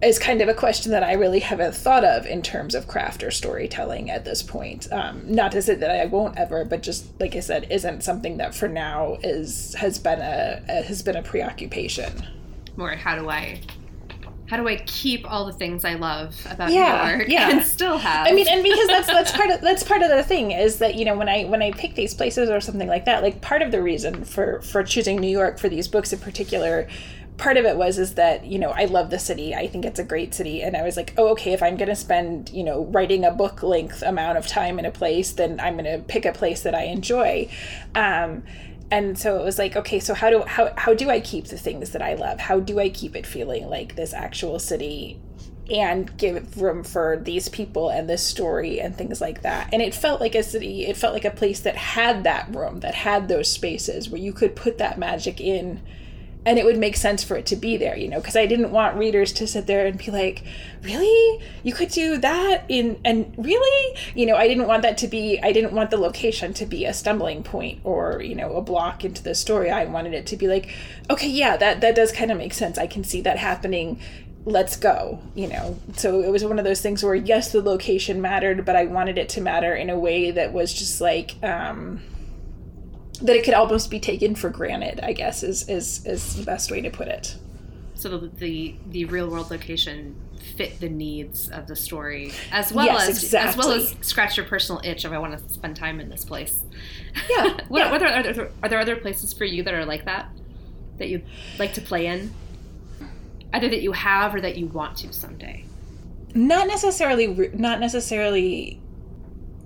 Is kind of a question that I really haven't thought of in terms of craft or storytelling at this point. Um, not to say that I won't ever, but just like I said, isn't something that for now is has been a, a has been a preoccupation. More how do I how do I keep all the things I love about Yeah, New York yeah. and still have? I mean, and because that's that's part of that's part of the thing is that you know when I when I pick these places or something like that, like part of the reason for for choosing New York for these books in particular, part of it was is that you know I love the city. I think it's a great city, and I was like, oh, okay, if I'm going to spend you know writing a book length amount of time in a place, then I'm going to pick a place that I enjoy. Um, and so it was like okay so how do how, how do i keep the things that i love? How do i keep it feeling like this actual city and give room for these people and this story and things like that? And it felt like a city it felt like a place that had that room that had those spaces where you could put that magic in and it would make sense for it to be there you know because i didn't want readers to sit there and be like really? You could do that in and really? You know i didn't want that to be i didn't want the location to be a stumbling point or you know a block into the story. I wanted it to be like okay yeah that that does kind of make sense. I can see that happening. Let's go you know? So it was one of those things where yes the location mattered but i wanted it to matter in a way that was just like um that it could almost be taken for granted i guess is is is the best way to put it so the, the the real world location fit the needs of the story as well Yes, as as well as scratch your personal itch of I want to spend time in this place. yeah what, yeah. what are, are, there, are there other places for you that are like that that you like to play in? Either that you have or that you want to someday. not necessarily not necessarily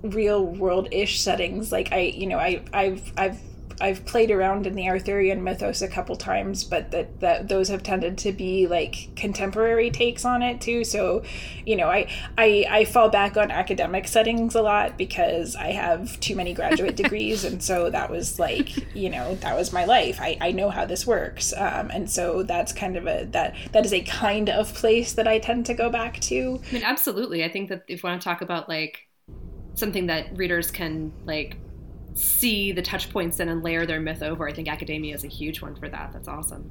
real world ish settings like i you know i i've i've I've played around in the Arthurian mythos a couple times, but that, that those have tended to be like contemporary takes on it too. So, you know, I, I I fall back on academic settings a lot because I have too many graduate degrees, and so that was like, you know, that was my life. I, I know how this works, um, and so that's kind of a that that is a kind of place that I tend to go back to. I mean, absolutely. I think that if we want to talk about like something that readers can like see the touch points in and layer their myth over, I think academia is a huge one for that. That's awesome.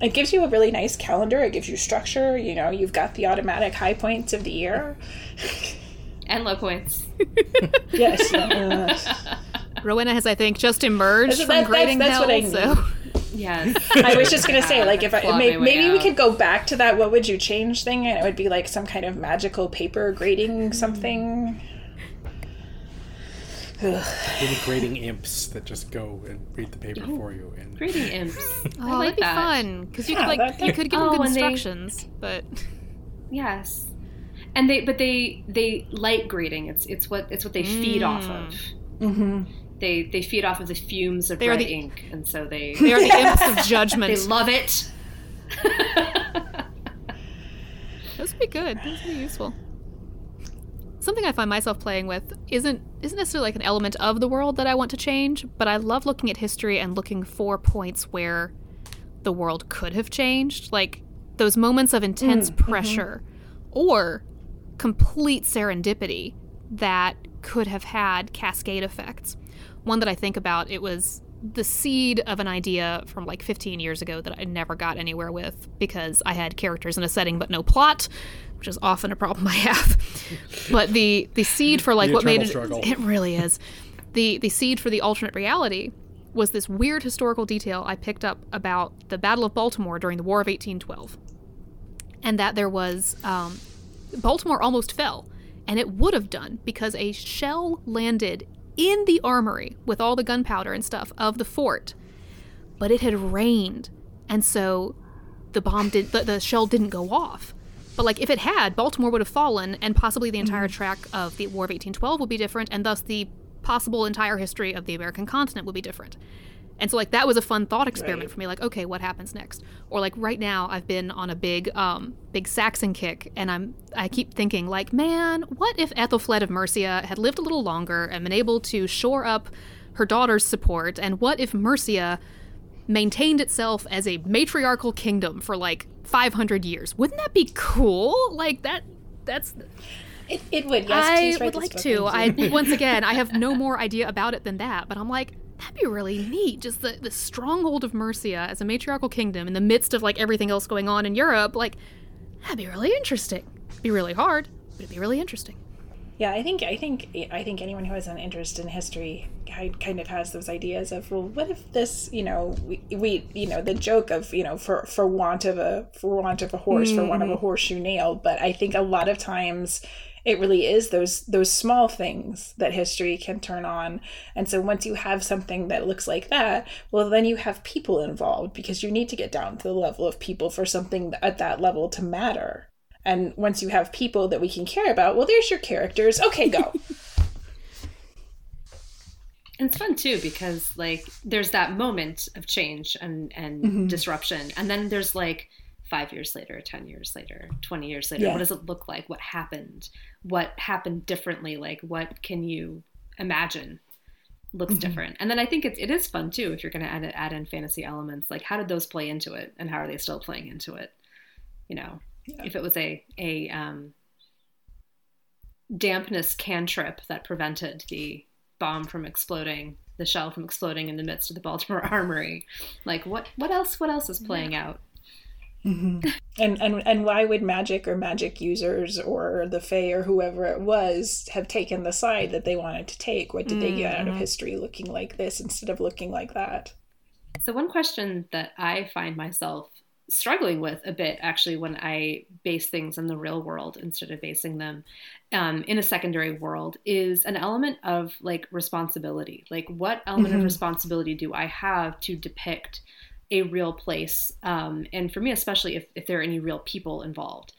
It gives you a really nice calendar. It gives you structure. You know, you've got the automatic high points of the year. And low points. Yes. uh, Rowenna has, I think, just emerged That's- from that's- grading that's hell. what I so Yes. I was just gonna say, like, if I may, my way maybe we could go back to that "what would you change" thing, and it would be like some kind of magical paper grading something. Ugh. Little grading imps that just go and read the paper for you. And Grading imps. oh, I like that'd be that. fun because you Yeah, could like that- you could give them Oh, good and they- instructions, but Yes. And they but they they like grading. It's it's what it's what they feed off of. Mm-hmm. They they feed off of the fumes of They red the- ink, and so they they are the imps of judgment. they love it. Those would be good. Those would be useful. Something I find myself playing with isn't isn't necessarily like an element of the world that I want to change, but I love looking at history and looking for points where the world could have changed, like those moments of intense mm, mm-hmm. pressure or complete serendipity that could have had cascade effects. One that I think about, it was the seed of an idea from like 15 years ago that I never got anywhere with because I had characters in a setting but no plot, which is often a problem I have. but the the seed for like The what made it struggle. it really is. The the seed for the alternate reality was this weird historical detail I picked up about the Battle of Baltimore during the War of 1812 and that there was um, Baltimore almost fell, and it would have done because a shell landed in the armory with all the gunpowder and stuff of the fort, but it had rained, and so the bomb did the, the shell didn't go off. But like if it had, Baltimore would have fallen, and possibly the entire mm-hmm. track of the War of 1812 would be different, and thus the possible entire history of the American continent would be different. And so like that was a fun thought experiment Right. for me. Like, okay, what happens next? Or like right now, I've been on a big, um, big Saxon kick, and I'm I keep thinking like, man, what if Æthelflæd of Mercia had lived a little longer and been able to shore up her daughter's support? And what if Mercia maintained itself as a matriarchal kingdom for like 500 years? Wouldn't that be cool? Like that. That's It, it would. Yes, I would like to. I once again, I have no more idea about it than that, but I'm like, that'd be really neat. Just the the stronghold of Mercia as a matriarchal kingdom in the midst of like everything else going on in Europe. Like, that'd be really interesting. It'd be really hard, but it'd be really interesting. Yeah, I think I think I think anyone who has an interest in history kind of has those ideas of well, what if this, you know, we, we you know the joke of you know for for want of a for want of a horse mm-hmm. for want of a mm-hmm. horseshoe nail, but I think a lot of times it really is those those small things that history can turn on and so once you have something that looks like that well then you have people involved because you need to get down to the level of people for something at that level to matter and once you have people that we can care about, well, there's your characters. Okay, go. and it's fun too because like there's that moment of change and and mm-hmm. disruption, and then there's like five years later, ten years later, twenty years later. Yeah. What does it look like? What happened? What happened differently? Like what can you imagine? looks mm-hmm. different. And then I think it, it is fun too if you're going to add add in fantasy elements. Like how did those play into it, and how are they still playing into it? You know, yeah. if it was a a um, dampness cantrip that prevented the bomb from exploding, the shell from exploding in the midst of the Baltimore Armory. Like what what else? What else is playing yeah. out? Mm-hmm. And and and why would magic or magic users or the Fae or whoever it was have taken the side that they wanted to take? What did mm-hmm. they get out of mm-hmm. history looking like this instead of looking like that? So one question that I find myself struggling with a bit actually when I base things in the real world instead of basing them um, in a secondary world is an element of like responsibility. Like, what element mm-hmm. of responsibility do I have to depict a real place? Um, and for me, especially if, if there are any real people involved.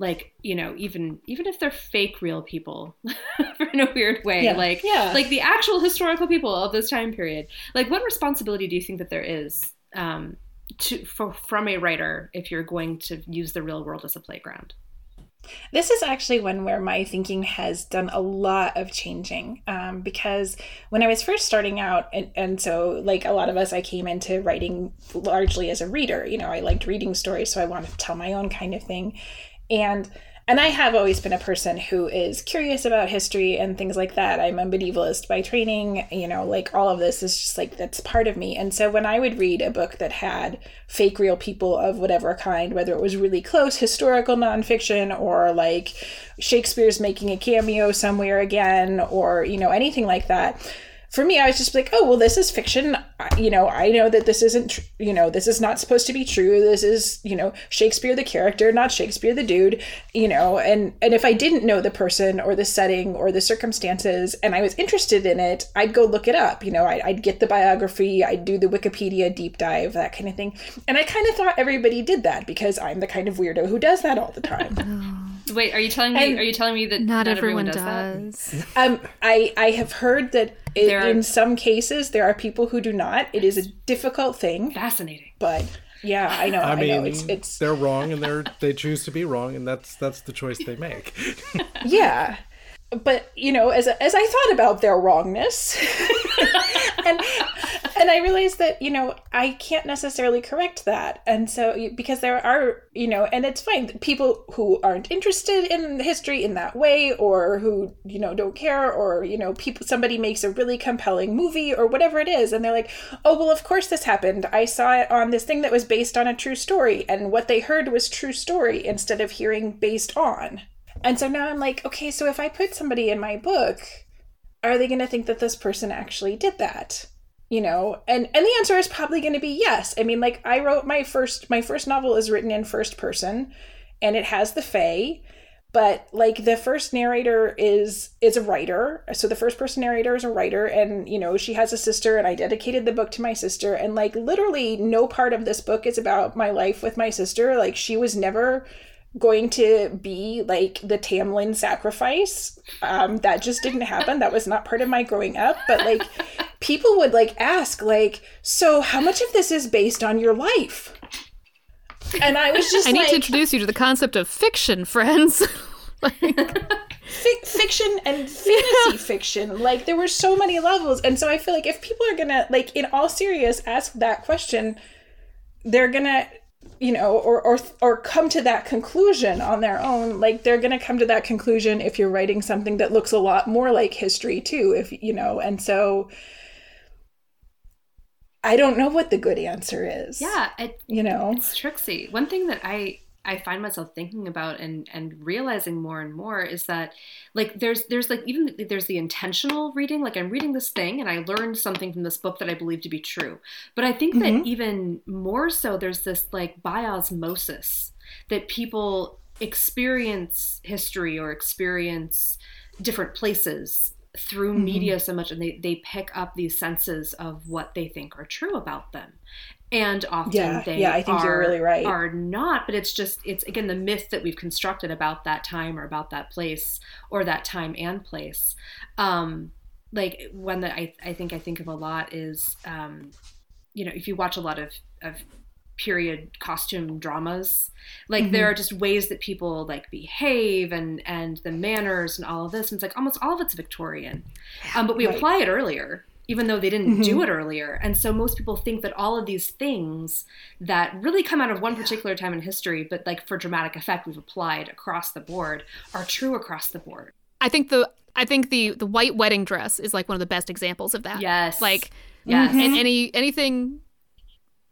Like you know, even even if they're fake real people, in a weird way, yeah. like yeah. like the actual historical people of this time period, like what responsibility do you think that there is um, to for, from a writer if you're going to use the real world as a playground this is actually one where my thinking has done a lot of changing um, because when I was first starting out, and, and so like a lot of us, I came into writing largely as a reader. You know, I liked reading stories, so I wanted to tell my own kind of thing. And and I have always been a person who is curious about history and things like that. I'm a medievalist by training, you know, like all of this is just like that's part of me. And so when I would read a book that had fake real people of whatever kind, whether it was really close historical nonfiction or like Shakespeare's making a cameo somewhere again or, you know, anything like that, for me, I was just like, oh, well, this is fiction. You know, I know that this isn't, tr- you know, this is not supposed to be true. This is, you know, Shakespeare the character, not Shakespeare the dude, you know, and, and if I didn't know the person or the setting or the circumstances and I was interested in it, I'd go look it up. You know, I, I'd get the biography, I'd do the Wikipedia deep dive, that kind of thing. And I kind of thought everybody did that because I'm the kind of weirdo who does that all the time. Oh. Wait, are you telling me? And are you telling me that not, not everyone, everyone, does? does? Um, I I have heard that it, are, in some cases there are people who do not. It is a difficult thing. Fascinating, but yeah, I know. I, I mean, know. It's, it's they're wrong, and they're they choose to be wrong, and that's that's the choice they make. yeah, but you know, as as I thought about their wrongness, and and I realized that you know I can't necessarily correct that, and so because there are you know, and it's fine people who aren't interested in history in that way, or who you know don't care, or you know, people somebody makes a really compelling movie or whatever it is, and they're like, oh well, of course this happened. I saw it on this thing that was based on a true story, and what they heard was true story instead of hearing based on. And so now I'm like, okay, so if I put somebody in my book, are they going to think that this person actually did that? You know, and and the answer is probably going to be yes. I mean, like I wrote my first my first novel is written in first person, and it has the Fae, but like the first narrator is is a writer so the first person narrator is a writer and you know she has a sister and i dedicated the book to my sister and like literally no part of this book is about my life with my sister like she was never going to be like the Tam Lin sacrifice. Um, that just didn't happen. That was not part of my growing up. But like, people would like ask, like, so how much of this is based on your life? And I was just I need like, to introduce you to the concept of fiction, friends. like, fiction and fantasy fiction like there were so many levels and so i feel like if people are gonna like in all serious ask that question they're gonna you know or or or come to that conclusion on their own like they're going to come to that conclusion if you're writing something that looks a lot more like history too if you know and so i don't know what the good answer is. Yeah it, you know? it's tricksy. One thing that i I find myself thinking about and and realizing more and more is that like there's there's like even there's the intentional reading like I'm reading this thing and I learned something from this book that I believe to be true. But I think mm-hmm. that even more so there's this like by osmosis that people experience history or experience different places through mm-hmm. media so much and they, they pick up these senses of what they think are true about them and often yeah, they yeah, I think are, you're really right. are not but it's just it's again the myth that we've constructed about that time or about that place or that time and place um like one that i, I think i think of a lot is um you know if you watch a lot of of period costume dramas like mm-hmm. there are just ways that people like behave and and the manners and all of this and it's like almost all of it's victorian um, but we right. apply it earlier even though they didn't mm-hmm. do it earlier. And so most people think that all of these things that really come out of one particular time in history but like for dramatic effect we've applied across the board are true across the board. I think the i think the the white wedding dress is like one of the best examples of that. Yes. Like yes and any anything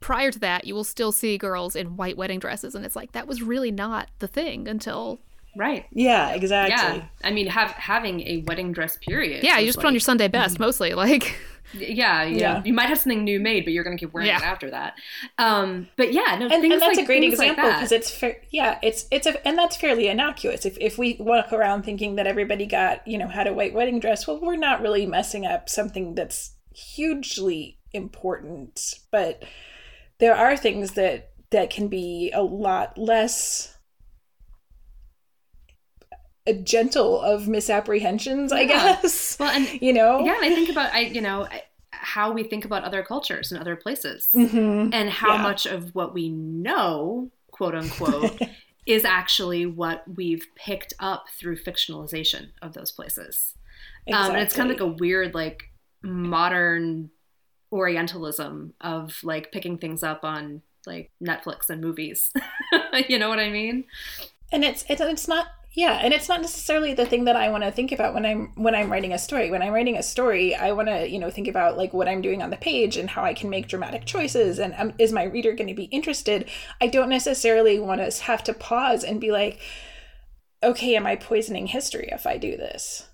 prior to that, you will still see girls in white wedding dresses, and it's like that was really not the thing until. Right. Yeah, exactly. Yeah. I mean, have having a wedding dress period. Yeah, you just like, put on your Sunday best mm-hmm. mostly, like. Yeah, yeah, yeah. You might have something new made, but you're going to keep wearing yeah. it after that. Um, but yeah, no, and, and that's like, a great example because like it's fair. Yeah, it's it's a and that's fairly innocuous. If if we walk around thinking that everybody got you know had a white wedding dress, well, we're not really messing up something that's hugely important. But there are things that that can be a lot less a gentle of misapprehensions i yeah. guess well and you know yeah i think about i you know how we think about other cultures and other places mm-hmm. and how yeah. much of what we know quote unquote is actually what we've picked up through fictionalization of those places exactly. um, and it's kind of like a weird like modern orientalism of like picking things up on like Netflix and movies. you know what I mean? And it's it's it's not yeah, and it's not necessarily the thing that I want to think about when I'm when I'm writing a story. When I'm writing a story, I want to you know think about like what I'm doing on the page and how I can make dramatic choices. And um, is my reader going to be interested? I don't necessarily want to have to pause and be like, okay, am I poisoning history if I do this?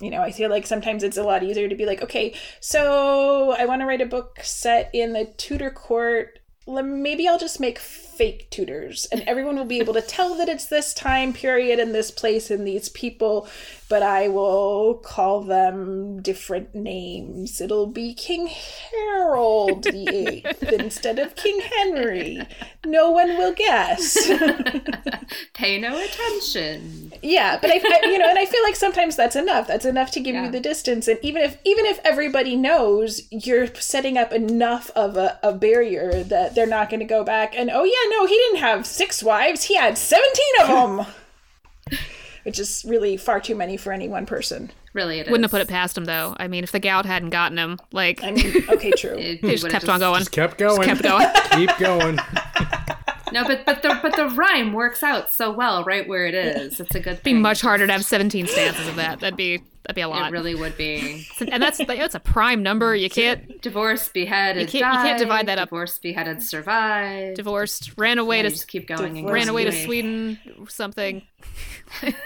you know, I feel like sometimes it's a lot easier to be like, okay, so I want to write a book set in the Tudor court. Maybe I'll just make fake Tudors and everyone will be able to tell that it's this time period and this place and these people, but I will call them different names. It'll be King Harold the Eighth instead of King Henry. No one will guess. Pay no attention. Yeah, but I, I, you know, and I feel like sometimes that's enough. That's enough to give yeah. you the distance, and even if even if everybody knows, you're setting up enough of a, a barrier that they're not going to go back and oh yeah no, he didn't have six wives. He had 17 of them. Which is really far too many for any one person. Really, it Wouldn't have put it past him, though. I mean, if the gout hadn't gotten him, like. I mean, okay, true. he just kept just, on going. Just kept going. Just kept going. Keep going. No, but but the but the rhyme works out so well right where it is. It's a good. It'd be much harder to have seventeen stanzas of that. That'd be that'd be a lot. It really would be. and that's that's a prime number. You can't divorce, beheaded, you can't, you can't divide that up. Divorce, beheaded, survived. Divorced, ran away yeah, to just keep going. Divorced, ran away to Sweden, something.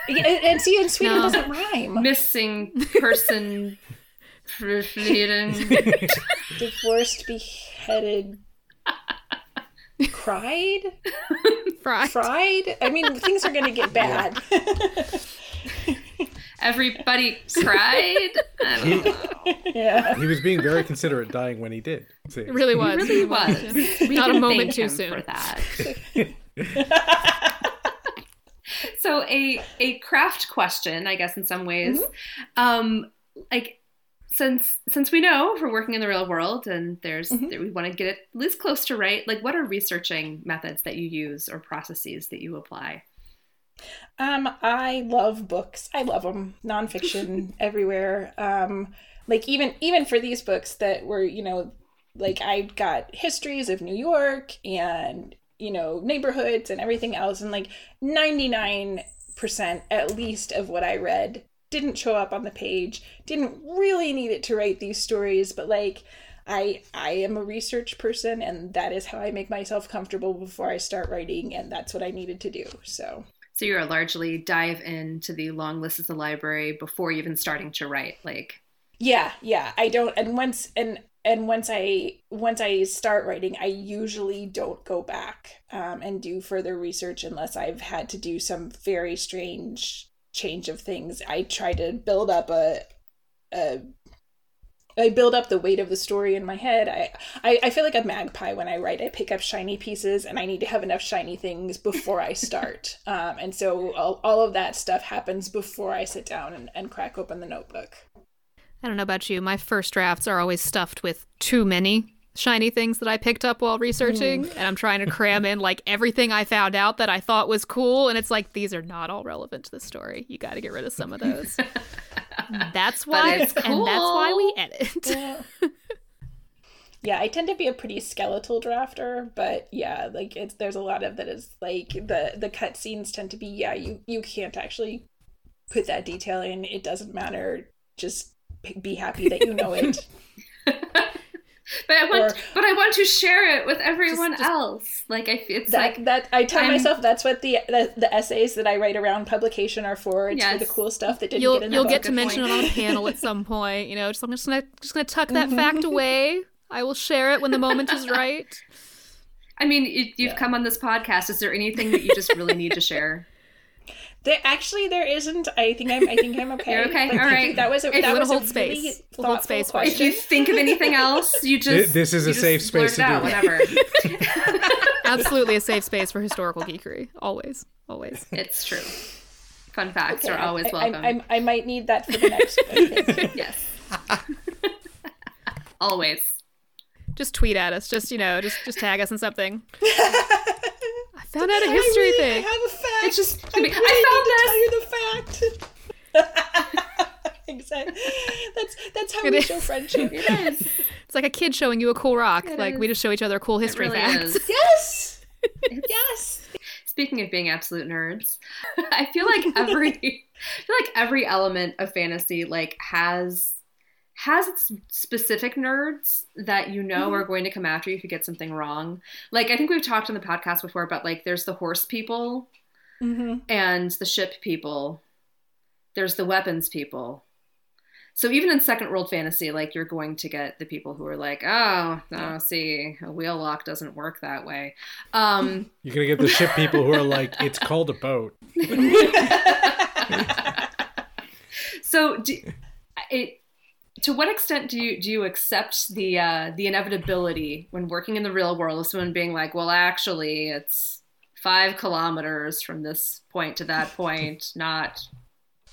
and see, in Sweden no. doesn't rhyme. Missing person. Divorced, beheaded, cried? Fried. Fried? I mean things are going to get bad. Everybody cried? He, yeah. he was being very considerate dying when he did see. it really was. He really was. not a moment too soon for that. So a a craft question i guess in some ways. Mm-hmm. um like since since we know we're working in the real world and there's mm-hmm. we want to get it at least close to right like what are researching methods that you use or processes that you apply? Um i love books. I love them nonfiction everywhere. Um like even even for these books that were you know like i got histories of new york and you know neighborhoods and everything else and like 99% at least of what i read didn't show up on the page, didn't really need it to write these stories, but like I I am a research person and that is how I make myself comfortable before I start writing and that's what I needed to do. So So you're largely dive into the long list of the library before even starting to write, like yeah, yeah. I don't and once and and once I once I start writing, I usually don't go back um, and do further research unless I've had to do some very strange change of things. I try to build up a, a I build up the weight of the story in my head. I, I, I feel like a magpie when I write. I pick up shiny pieces, and I need to have enough shiny things before I start. um, and so all, all of that stuff happens before I sit down and, and crack open the notebook. I don't know about you. My first drafts are always stuffed with too many shiny things that I picked up while researching, mm. and I'm trying to cram in like everything I found out that I thought was cool, and it's like these are not all relevant to the story. You got to get rid of some of those. that's why, it's and that's why we edit. Yeah. yeah, I tend to be a pretty skeletal drafter, but yeah, like it's there's a lot of that is like the the cut scenes tend to be yeah, you you can't actually put that detail in. It doesn't matter. Just be happy that you know it. But I want, Or- but I want to share it with everyone else. Like I, it's that like that I tell I'm- myself that's what the, the the essays that I write around publication are for. It's for the cool stuff that didn't You'll get in the you'll book. get to Good mention point. it on a panel at some point. You know, just I'm just gonna just gonna tuck that fact away. I will share it when the moment is right. I mean, you, you've Yeah. come on this podcast. Is there anything that you just really need to share? There actually there isn't. I think I'm I think I'm okay. You're okay? Like, All thank right. you. That was a If that you was wanna a hold really space. We'll hold thoughtful space for you. If you think of anything else, you just this is a safe space to do out that. whenever. Absolutely a safe space for historical geekery. Always, always. it's true. Fun facts Okay, are always I, welcome. I, I, I might need that for the next one. yes. always. Just tweet at us. Just you know, just just tag us in something. I found out a history I really, thing. I have a fact. It's just- I I really found need to tell you the fact. exactly. That's that's how It we is. show friendship. It is. It's like a kid showing you a cool rock. It like we just show each other cool history really facts. is. Yes. yes. Speaking of being absolute nerds, I feel like every I feel like every element of fantasy like has has its specific nerds that you know Mm-hmm. are going to come after you if you get something wrong. Like I think we've talked on the podcast before about like there's the horse people Mm-hmm. and the ship people. There's the weapons people. So even in second world fantasy, like you're going to get the people who are like, oh, no, see, a wheel lock doesn't work that way. Um, You're gonna get the ship people who are like, it's called a boat. so do, it, to what extent do you do you accept the uh, the inevitability when working in the real world of someone being like, well, actually, it's five kilometers from this point to that point, not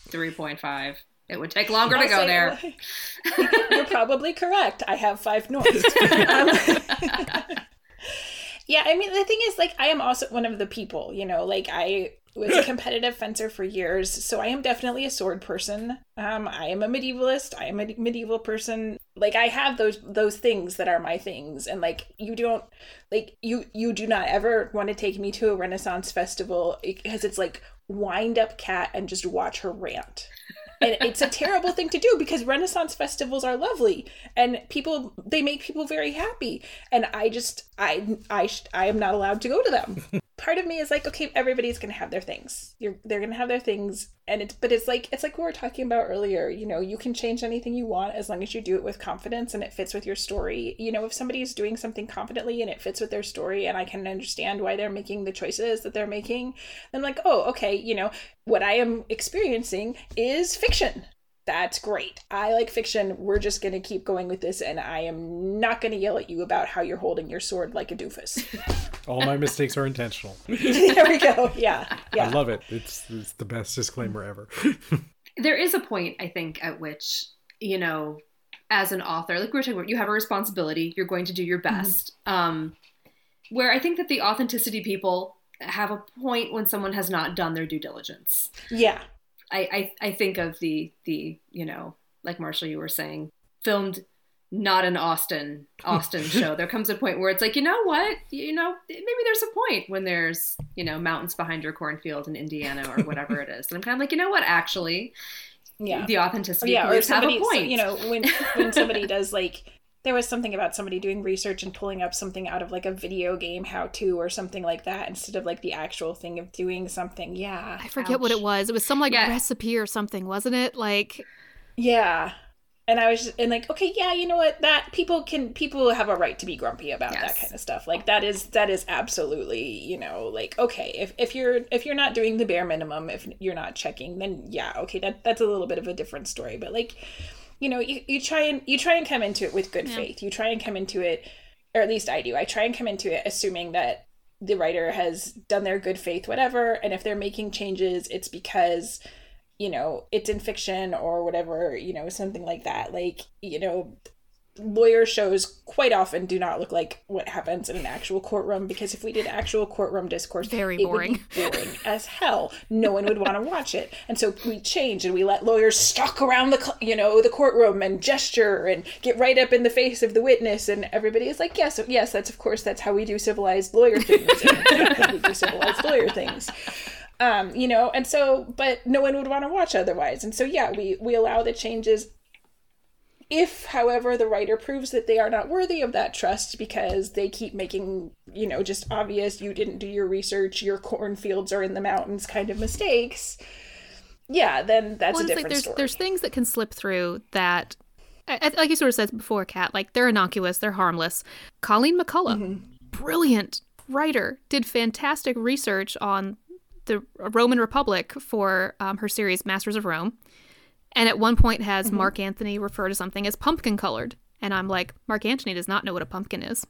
three point five. It would take longer to go there. You're probably correct. I have five north. Um, yeah, I mean the thing is like I am also one of the people, you know, like I was a competitive fencer for years, so I am definitely a sword person. Um I am a medievalist, I am a medieval person. Like I have those those things that are my things and like you don't like you you do not ever want to take me to a renaissance festival because it's like wind up Kat and just watch her rant and it's a terrible thing to do because renaissance festivals are lovely and people they make people very happy and i just i i i am not allowed to go to them part of me is like okay everybody's gonna have their things. You're they're gonna have their things. And it's but it's like it's like we were talking about earlier you know you can change anything you want as long as you do it with confidence and it fits with your story. You know if somebody is doing something confidently and it fits with their story and i can understand why they're making the choices that they're making then like oh okay you know what i am experiencing is fiction that's great. I like fiction. We're just going to keep going with this, and I am not going to yell at you about how you're holding your sword like a doofus. All my mistakes are intentional. there we go. Yeah. Yeah. I love it. It's, it's the best disclaimer ever. there is a point i think at which you know as an author like we were talking about you have a responsibility you're going to do your best um where i think that the authenticity people have a point when someone has not done their due diligence yeah. I i, I think of the the you know like marshall you were saying filmed not an Austen Austen show there comes a point where it's like you know what you know maybe there's a point when there's you know mountains behind your cornfield in indiana or whatever it is and i'm kind of like you know what actually Yeah. the authenticity yeah, or police have a somebody, point. you know, when when somebody does like there was something about somebody doing research and pulling up something out of like a video game how to or something like that instead of like the actual thing of doing something. Yeah. I forget what it was. It was some like Yeah. recipe or something, wasn't it? Like Yeah. And I was just and like, okay, yeah, you know what? That people can people have a right to be grumpy about that kind of stuff. Like that is that is absolutely, you know, like okay, if if you're if you're not doing the bare minimum, if you're not checking, then yeah, okay, that that's a little bit of a different story. But like, you know, you, you try and you try and come into it with good faith. You try and come into it or at least I do. I try and come into it assuming that the writer has done their good faith whatever and if they're making changes it's because you know it's in fiction or whatever you know something like that like you know lawyer shows quite often do not look like what happens in an actual courtroom because if we did actual courtroom discourse Very it would boring. be boring as hell no one would want to watch it and so we change and we let lawyers stalk around the you know the courtroom and gesture and get right up in the face of the witness and everybody is like yes yes that's of course that's how we do civilized lawyer things and we do civilized lawyer things um, you know, and so, but no one would want to watch otherwise. And so, yeah, we, we allow the changes if, however, the writer proves that they are not worthy of that trust because they keep making, you know, just obvious, you didn't do your research, your cornfields are in the mountains kind of mistakes, yeah, then that's well, a different like there's story. there's things that can slip through that, like you sort of said before, Kat. Like they're innocuous, they're harmless. Colleen McCullough, Mm-hmm. brilliant writer, did fantastic research on the Roman Republic for um, her series Masters of Rome, and at one point has Mm-hmm. Mark Antony refer to something as pumpkin colored, and I'm like, Mark Antony does not know what a pumpkin is.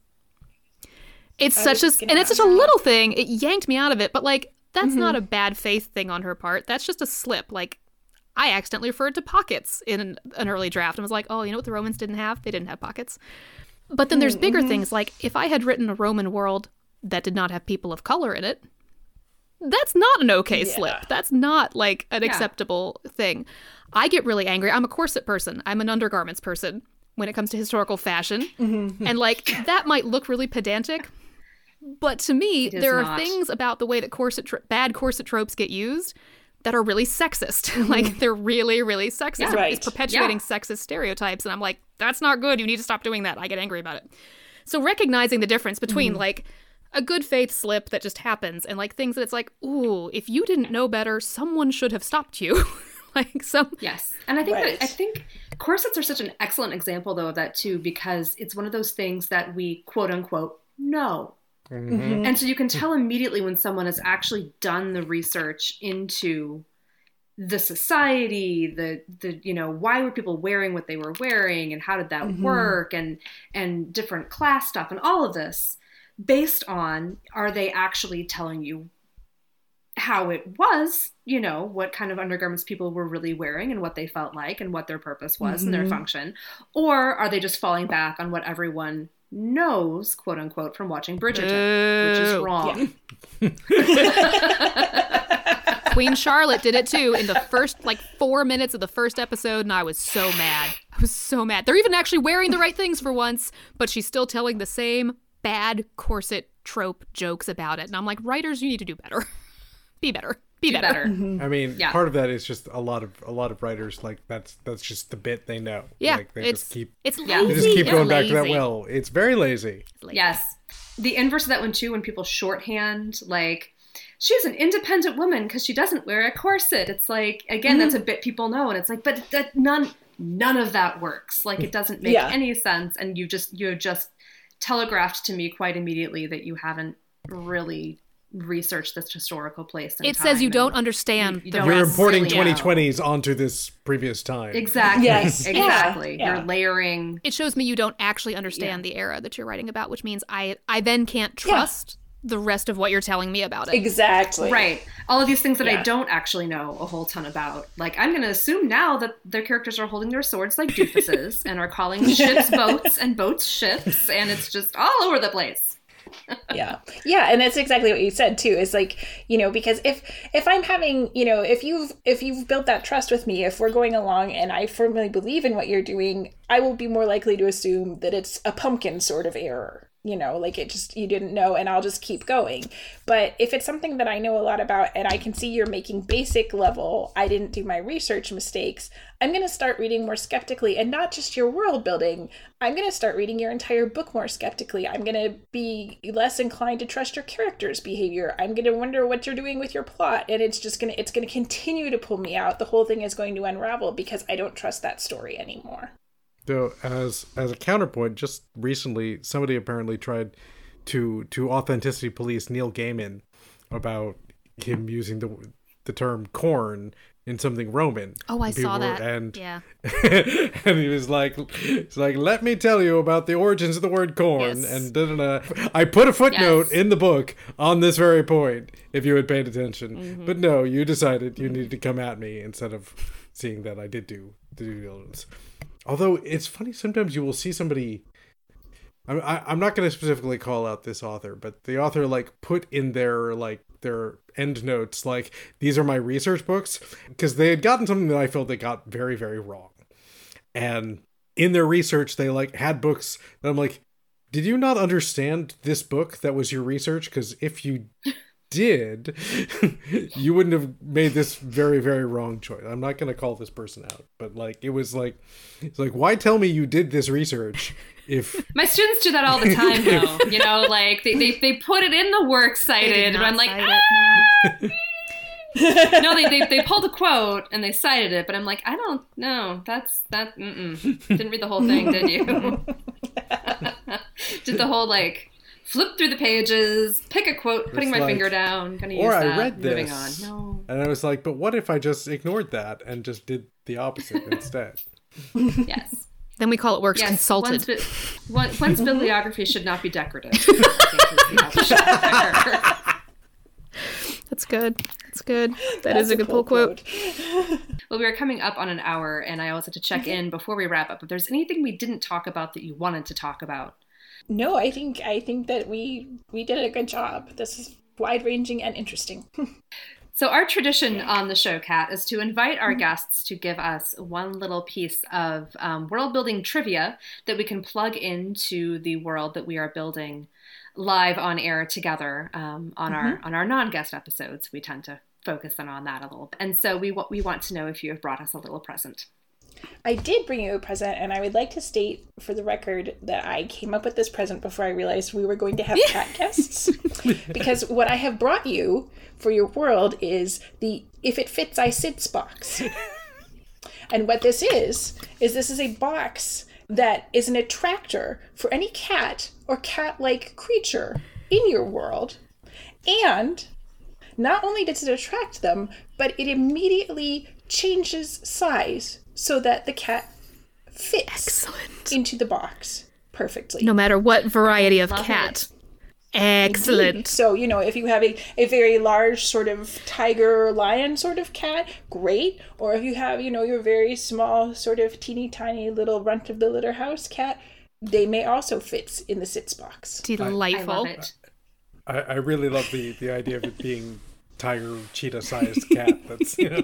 It's such a and it's such a little thing. It yanked me out of it, but like that's Mm-hmm. not a bad faith thing on her part. That's just a slip. Like I accidentally referred to pockets in an, an early draft and was like, oh, you know what the Romans didn't have? They didn't have pockets. But then there's bigger things like if I had written a Roman world that did not have people of color in it, that's not an okay slip. That's not like an acceptable thing. I get really angry. I'm a corset person. I'm an undergarments person when it comes to historical fashion. Mm-hmm. And like that might look really pedantic, but to me, there are not. things about the way that corset tro- bad corset tropes get used that are really sexist. like mm-hmm. they're really, really sexist. Yeah. Right. It's perpetuating Yeah. sexist stereotypes, and I'm like, that's not good. You need to stop doing that. I get angry about it. So recognizing the difference between mm-hmm. like a good faith slip that just happens and like things that it's like, ooh, if you didn't know better, someone should have stopped you. like some Yes. And I think Right. that I think corsets are such an excellent example though of that too because it's one of those things that we quote unquote know. Mm-hmm. And so you can tell immediately when someone has actually done the research into the society, the the you know, why were people wearing what they were wearing and how did that work and and different class stuff and all of this based on are they actually telling you how it was, you know, what kind of undergarments people were really wearing and what they felt like and what their purpose was and their mm-hmm. function? Or are they just falling back on what everyone knows, quote unquote, from watching Bridgerton, which is Boo. wrong? Queen Charlotte did it too in the first like four minutes of the first episode, and I was so mad. I was so mad. They're even actually wearing the right things for once, but she's still telling the same bad corset trope jokes about it. And I'm like, writers, you need to do better. Be better. Be Do better. better. Mm-hmm. I mean, Yeah. part of that is just a lot of a lot of writers like that's that's just the bit they know. Yeah, like, they it's just keep it's Yeah. lazy. they just keep It's going back to that lazy. well. It's very lazy. It's lazy. Yes. The inverse of that one too, when people shorthand like she's an independent woman because she doesn't wear a corset. It's like again, that's mm-hmm. a bit people know, and it's like, but that none none of that works. Like it doesn't make Yeah. any sense, and you just you just telegraphed to me quite immediately that you haven't really researched this historical place. It says you don't understand you- you the don't You're importing really know. 2020s onto this previous time. Exactly. Yes. Exactly. Yeah. You're layering. It shows me you don't actually understand the era that you're writing about, which means I I then can't trust the rest of what you're telling me about it. exactly Right. All of these things that I don't actually know a whole ton about. Like, I'm going to assume now that their characters are holding their swords like doofuses and are calling ships boats and boats ships, and it's just all over the place. yeah yeah and that's exactly what you said too is like you know because if if i'm having you know if you've if you've built that trust with me if we're going along and i firmly believe in what you're doing i will be more likely to assume that it's a pumpkin sort of error you know like it just you didn't know and i'll just keep going. But if it's something that i know a lot about and i can see you're making basic level i didn't do my research mistakes i'm going to start reading more skeptically and not just your world building. I'm going to start reading your entire book more skeptically. I'm going to be less inclined to trust your characters behavior. I'm going to wonder what you're doing with your plot and it's just going to it's going to continue to pull me out. The whole thing is going to unravel because i don't trust that story anymore Though as as a counterpoint, just recently somebody apparently tried to to authenticity police Neil Gaiman about him using the the term corn in something Roman. Oh, I saw were- that. And yeah. and he was like, "It's like, let me tell you about the origins of the word corn." Yes. And da, da, da. I put a footnote Yes. in the book on this very point. If you had paid attention, Mm-hmm. but no, you decided you needed to come at me instead of seeing that I did do the due diligence. Although it's funny, sometimes you will see somebody. I'm I, I'm not going to specifically call out this author, but the author like put in their like their end notes like these are my research books because they had gotten something that I felt they got very very wrong, and in their research they like had books that I'm like, did you not understand this book that was your research? Because if you did, you wouldn't have made this very, very wrong choice. I'm not gonna call this person out, but like it was like it's like why tell me you did this research if My students do that all the time, though. you know, like they, they, they put it in the works cited, did and I'm like, "Ah." it, no, they, they they pulled a quote and they cited it, but I'm like, I don't know. That's that. Mm-mm. Didn't read the whole thing, did you? did the whole like flip through the pages, pick a quote, putting It's my like, finger down, gonna or use I that, read moving on. this. No. and I was like, but what if I just ignored that and just did the opposite instead? Yes. Then we call it works Yes. consulted. One's, bi- one, one's bibliography should not be decorative. I think is the option there. That's good. That's good. That That's is a good pull quote. Well, we are coming up on an hour, and I always have to check mm-hmm. in before we wrap up. If there's anything we didn't talk about that you wanted to talk about, No, I think I think that we we did a good job. This is wide ranging and interesting. So, our tradition on the show, Kat, is to invite our guests to give us one little piece of um, world building trivia that we can plug into the world that we are building live on air together um, on our on our non guest episodes. We tend to focus in on that a little bit, and so we wa- we want to know if you have brought us a little present. I did bring you a present, and I would like to state for the record that I came up with this present before I realized we were going to have cat guests. because what I have brought you for your world is the If It Fits I Sits box. and what this is, is this is a box that is an attractor for any cat or cat like creature in your world. And not only does it attract them, but it immediately changes size so that the cat fits Excellent. into the box perfectly. No matter what variety of Love cat. Excellent. So, you know, if you have a, a very large sort of tiger or lion sort of cat, great. Or if you have, you know, your very small, sort of teeny tiny little runt of the litter house cat, they may also fit in the sits box. I Delightful. love it. I, I really love the the idea of it being tiger cheetah sized cat. That's you know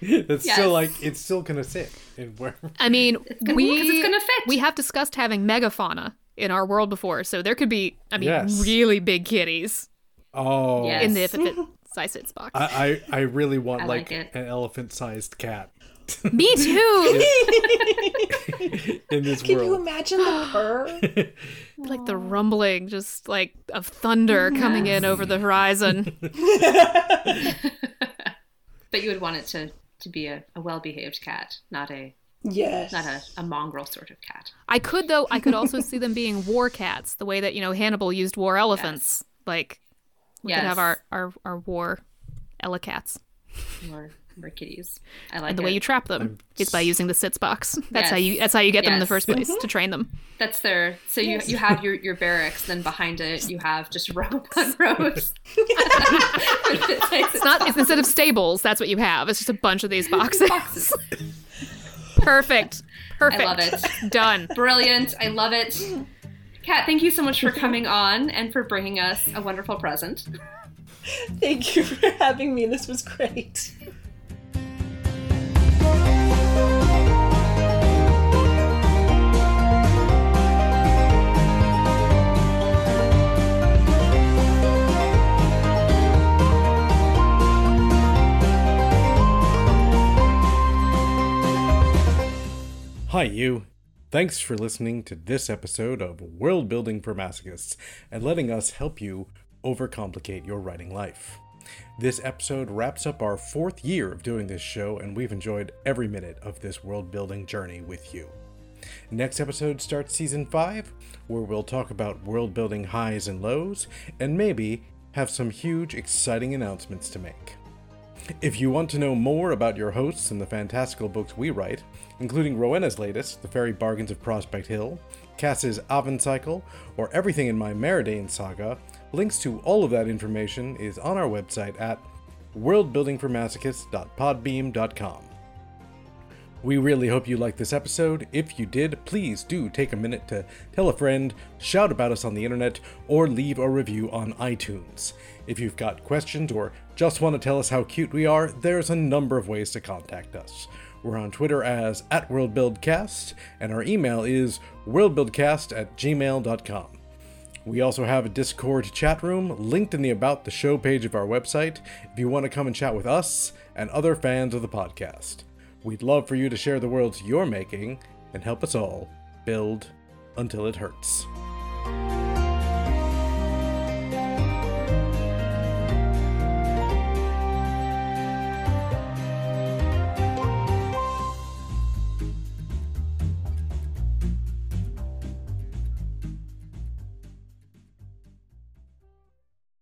that's Yes. still like it's still gonna sit in where I mean, gonna- we 'cause it's gonna fit. we have discussed having megafauna in our world before, so there could be, I mean, Yes. really big kitties oh Yes. in the if it fit size sits box. I, I I really want I like, like an elephant sized cat Me too. in this Can you imagine the purr? like the rumbling, just like of thunder coming in over the horizon. But you would want it to to be a, a well behaved cat, not a yes. not a, a mongrel sort of cat. I could though. I could also see them being war cats, the way that you know Hannibal used war elephants. Like we could have our our our war elacats. Or or kitties. I like And the it. way you trap them is by using the sits box. That's how you that's how you get them in the first place mm-hmm. to train them. That's their. So you you have your your barracks, then behind it you have just row upon rows. It's not it's instead of stables, that's what you have. It's just a bunch of these boxes. boxes. Perfect. Perfect. I love it. Done. Brilliant. I love it. Kat, thank you so much for coming on and for bringing us a wonderful present. Thank you for having me. This was great. Hi, you. Thanks for listening to this episode of World Building for Masochists and letting us help you overcomplicate your writing life. This episode wraps up our fourth year of doing this show, and we've enjoyed every minute of this world building journey with you. Next episode starts season 5, where we'll talk about world building highs and lows, and maybe have some huge, exciting announcements to make. If you want to know more about your hosts and the fantastical books we write, including Rowenna's latest, The Fairy Bargains of Prospect Hill, Cass's Aven Cycle, or everything in my Maradaine saga, links to all of that information is on our website at worldbuildingformasochists.podbean.com. We really hope you liked this episode. If you did, please do take a minute to tell a friend, shout about us on the internet, or leave a review on iTunes. If you've got questions or just want to tell us how cute we are, there's a number of ways to contact us. We're on Twitter as at WorldBuildCast, and our email is worldbuildcast at gmail.com. We also have a Discord chat room linked in the About the Show page of our website if you want to come and chat with us and other fans of the podcast. We'd love for you to share the worlds you're making and help us all build until it hurts.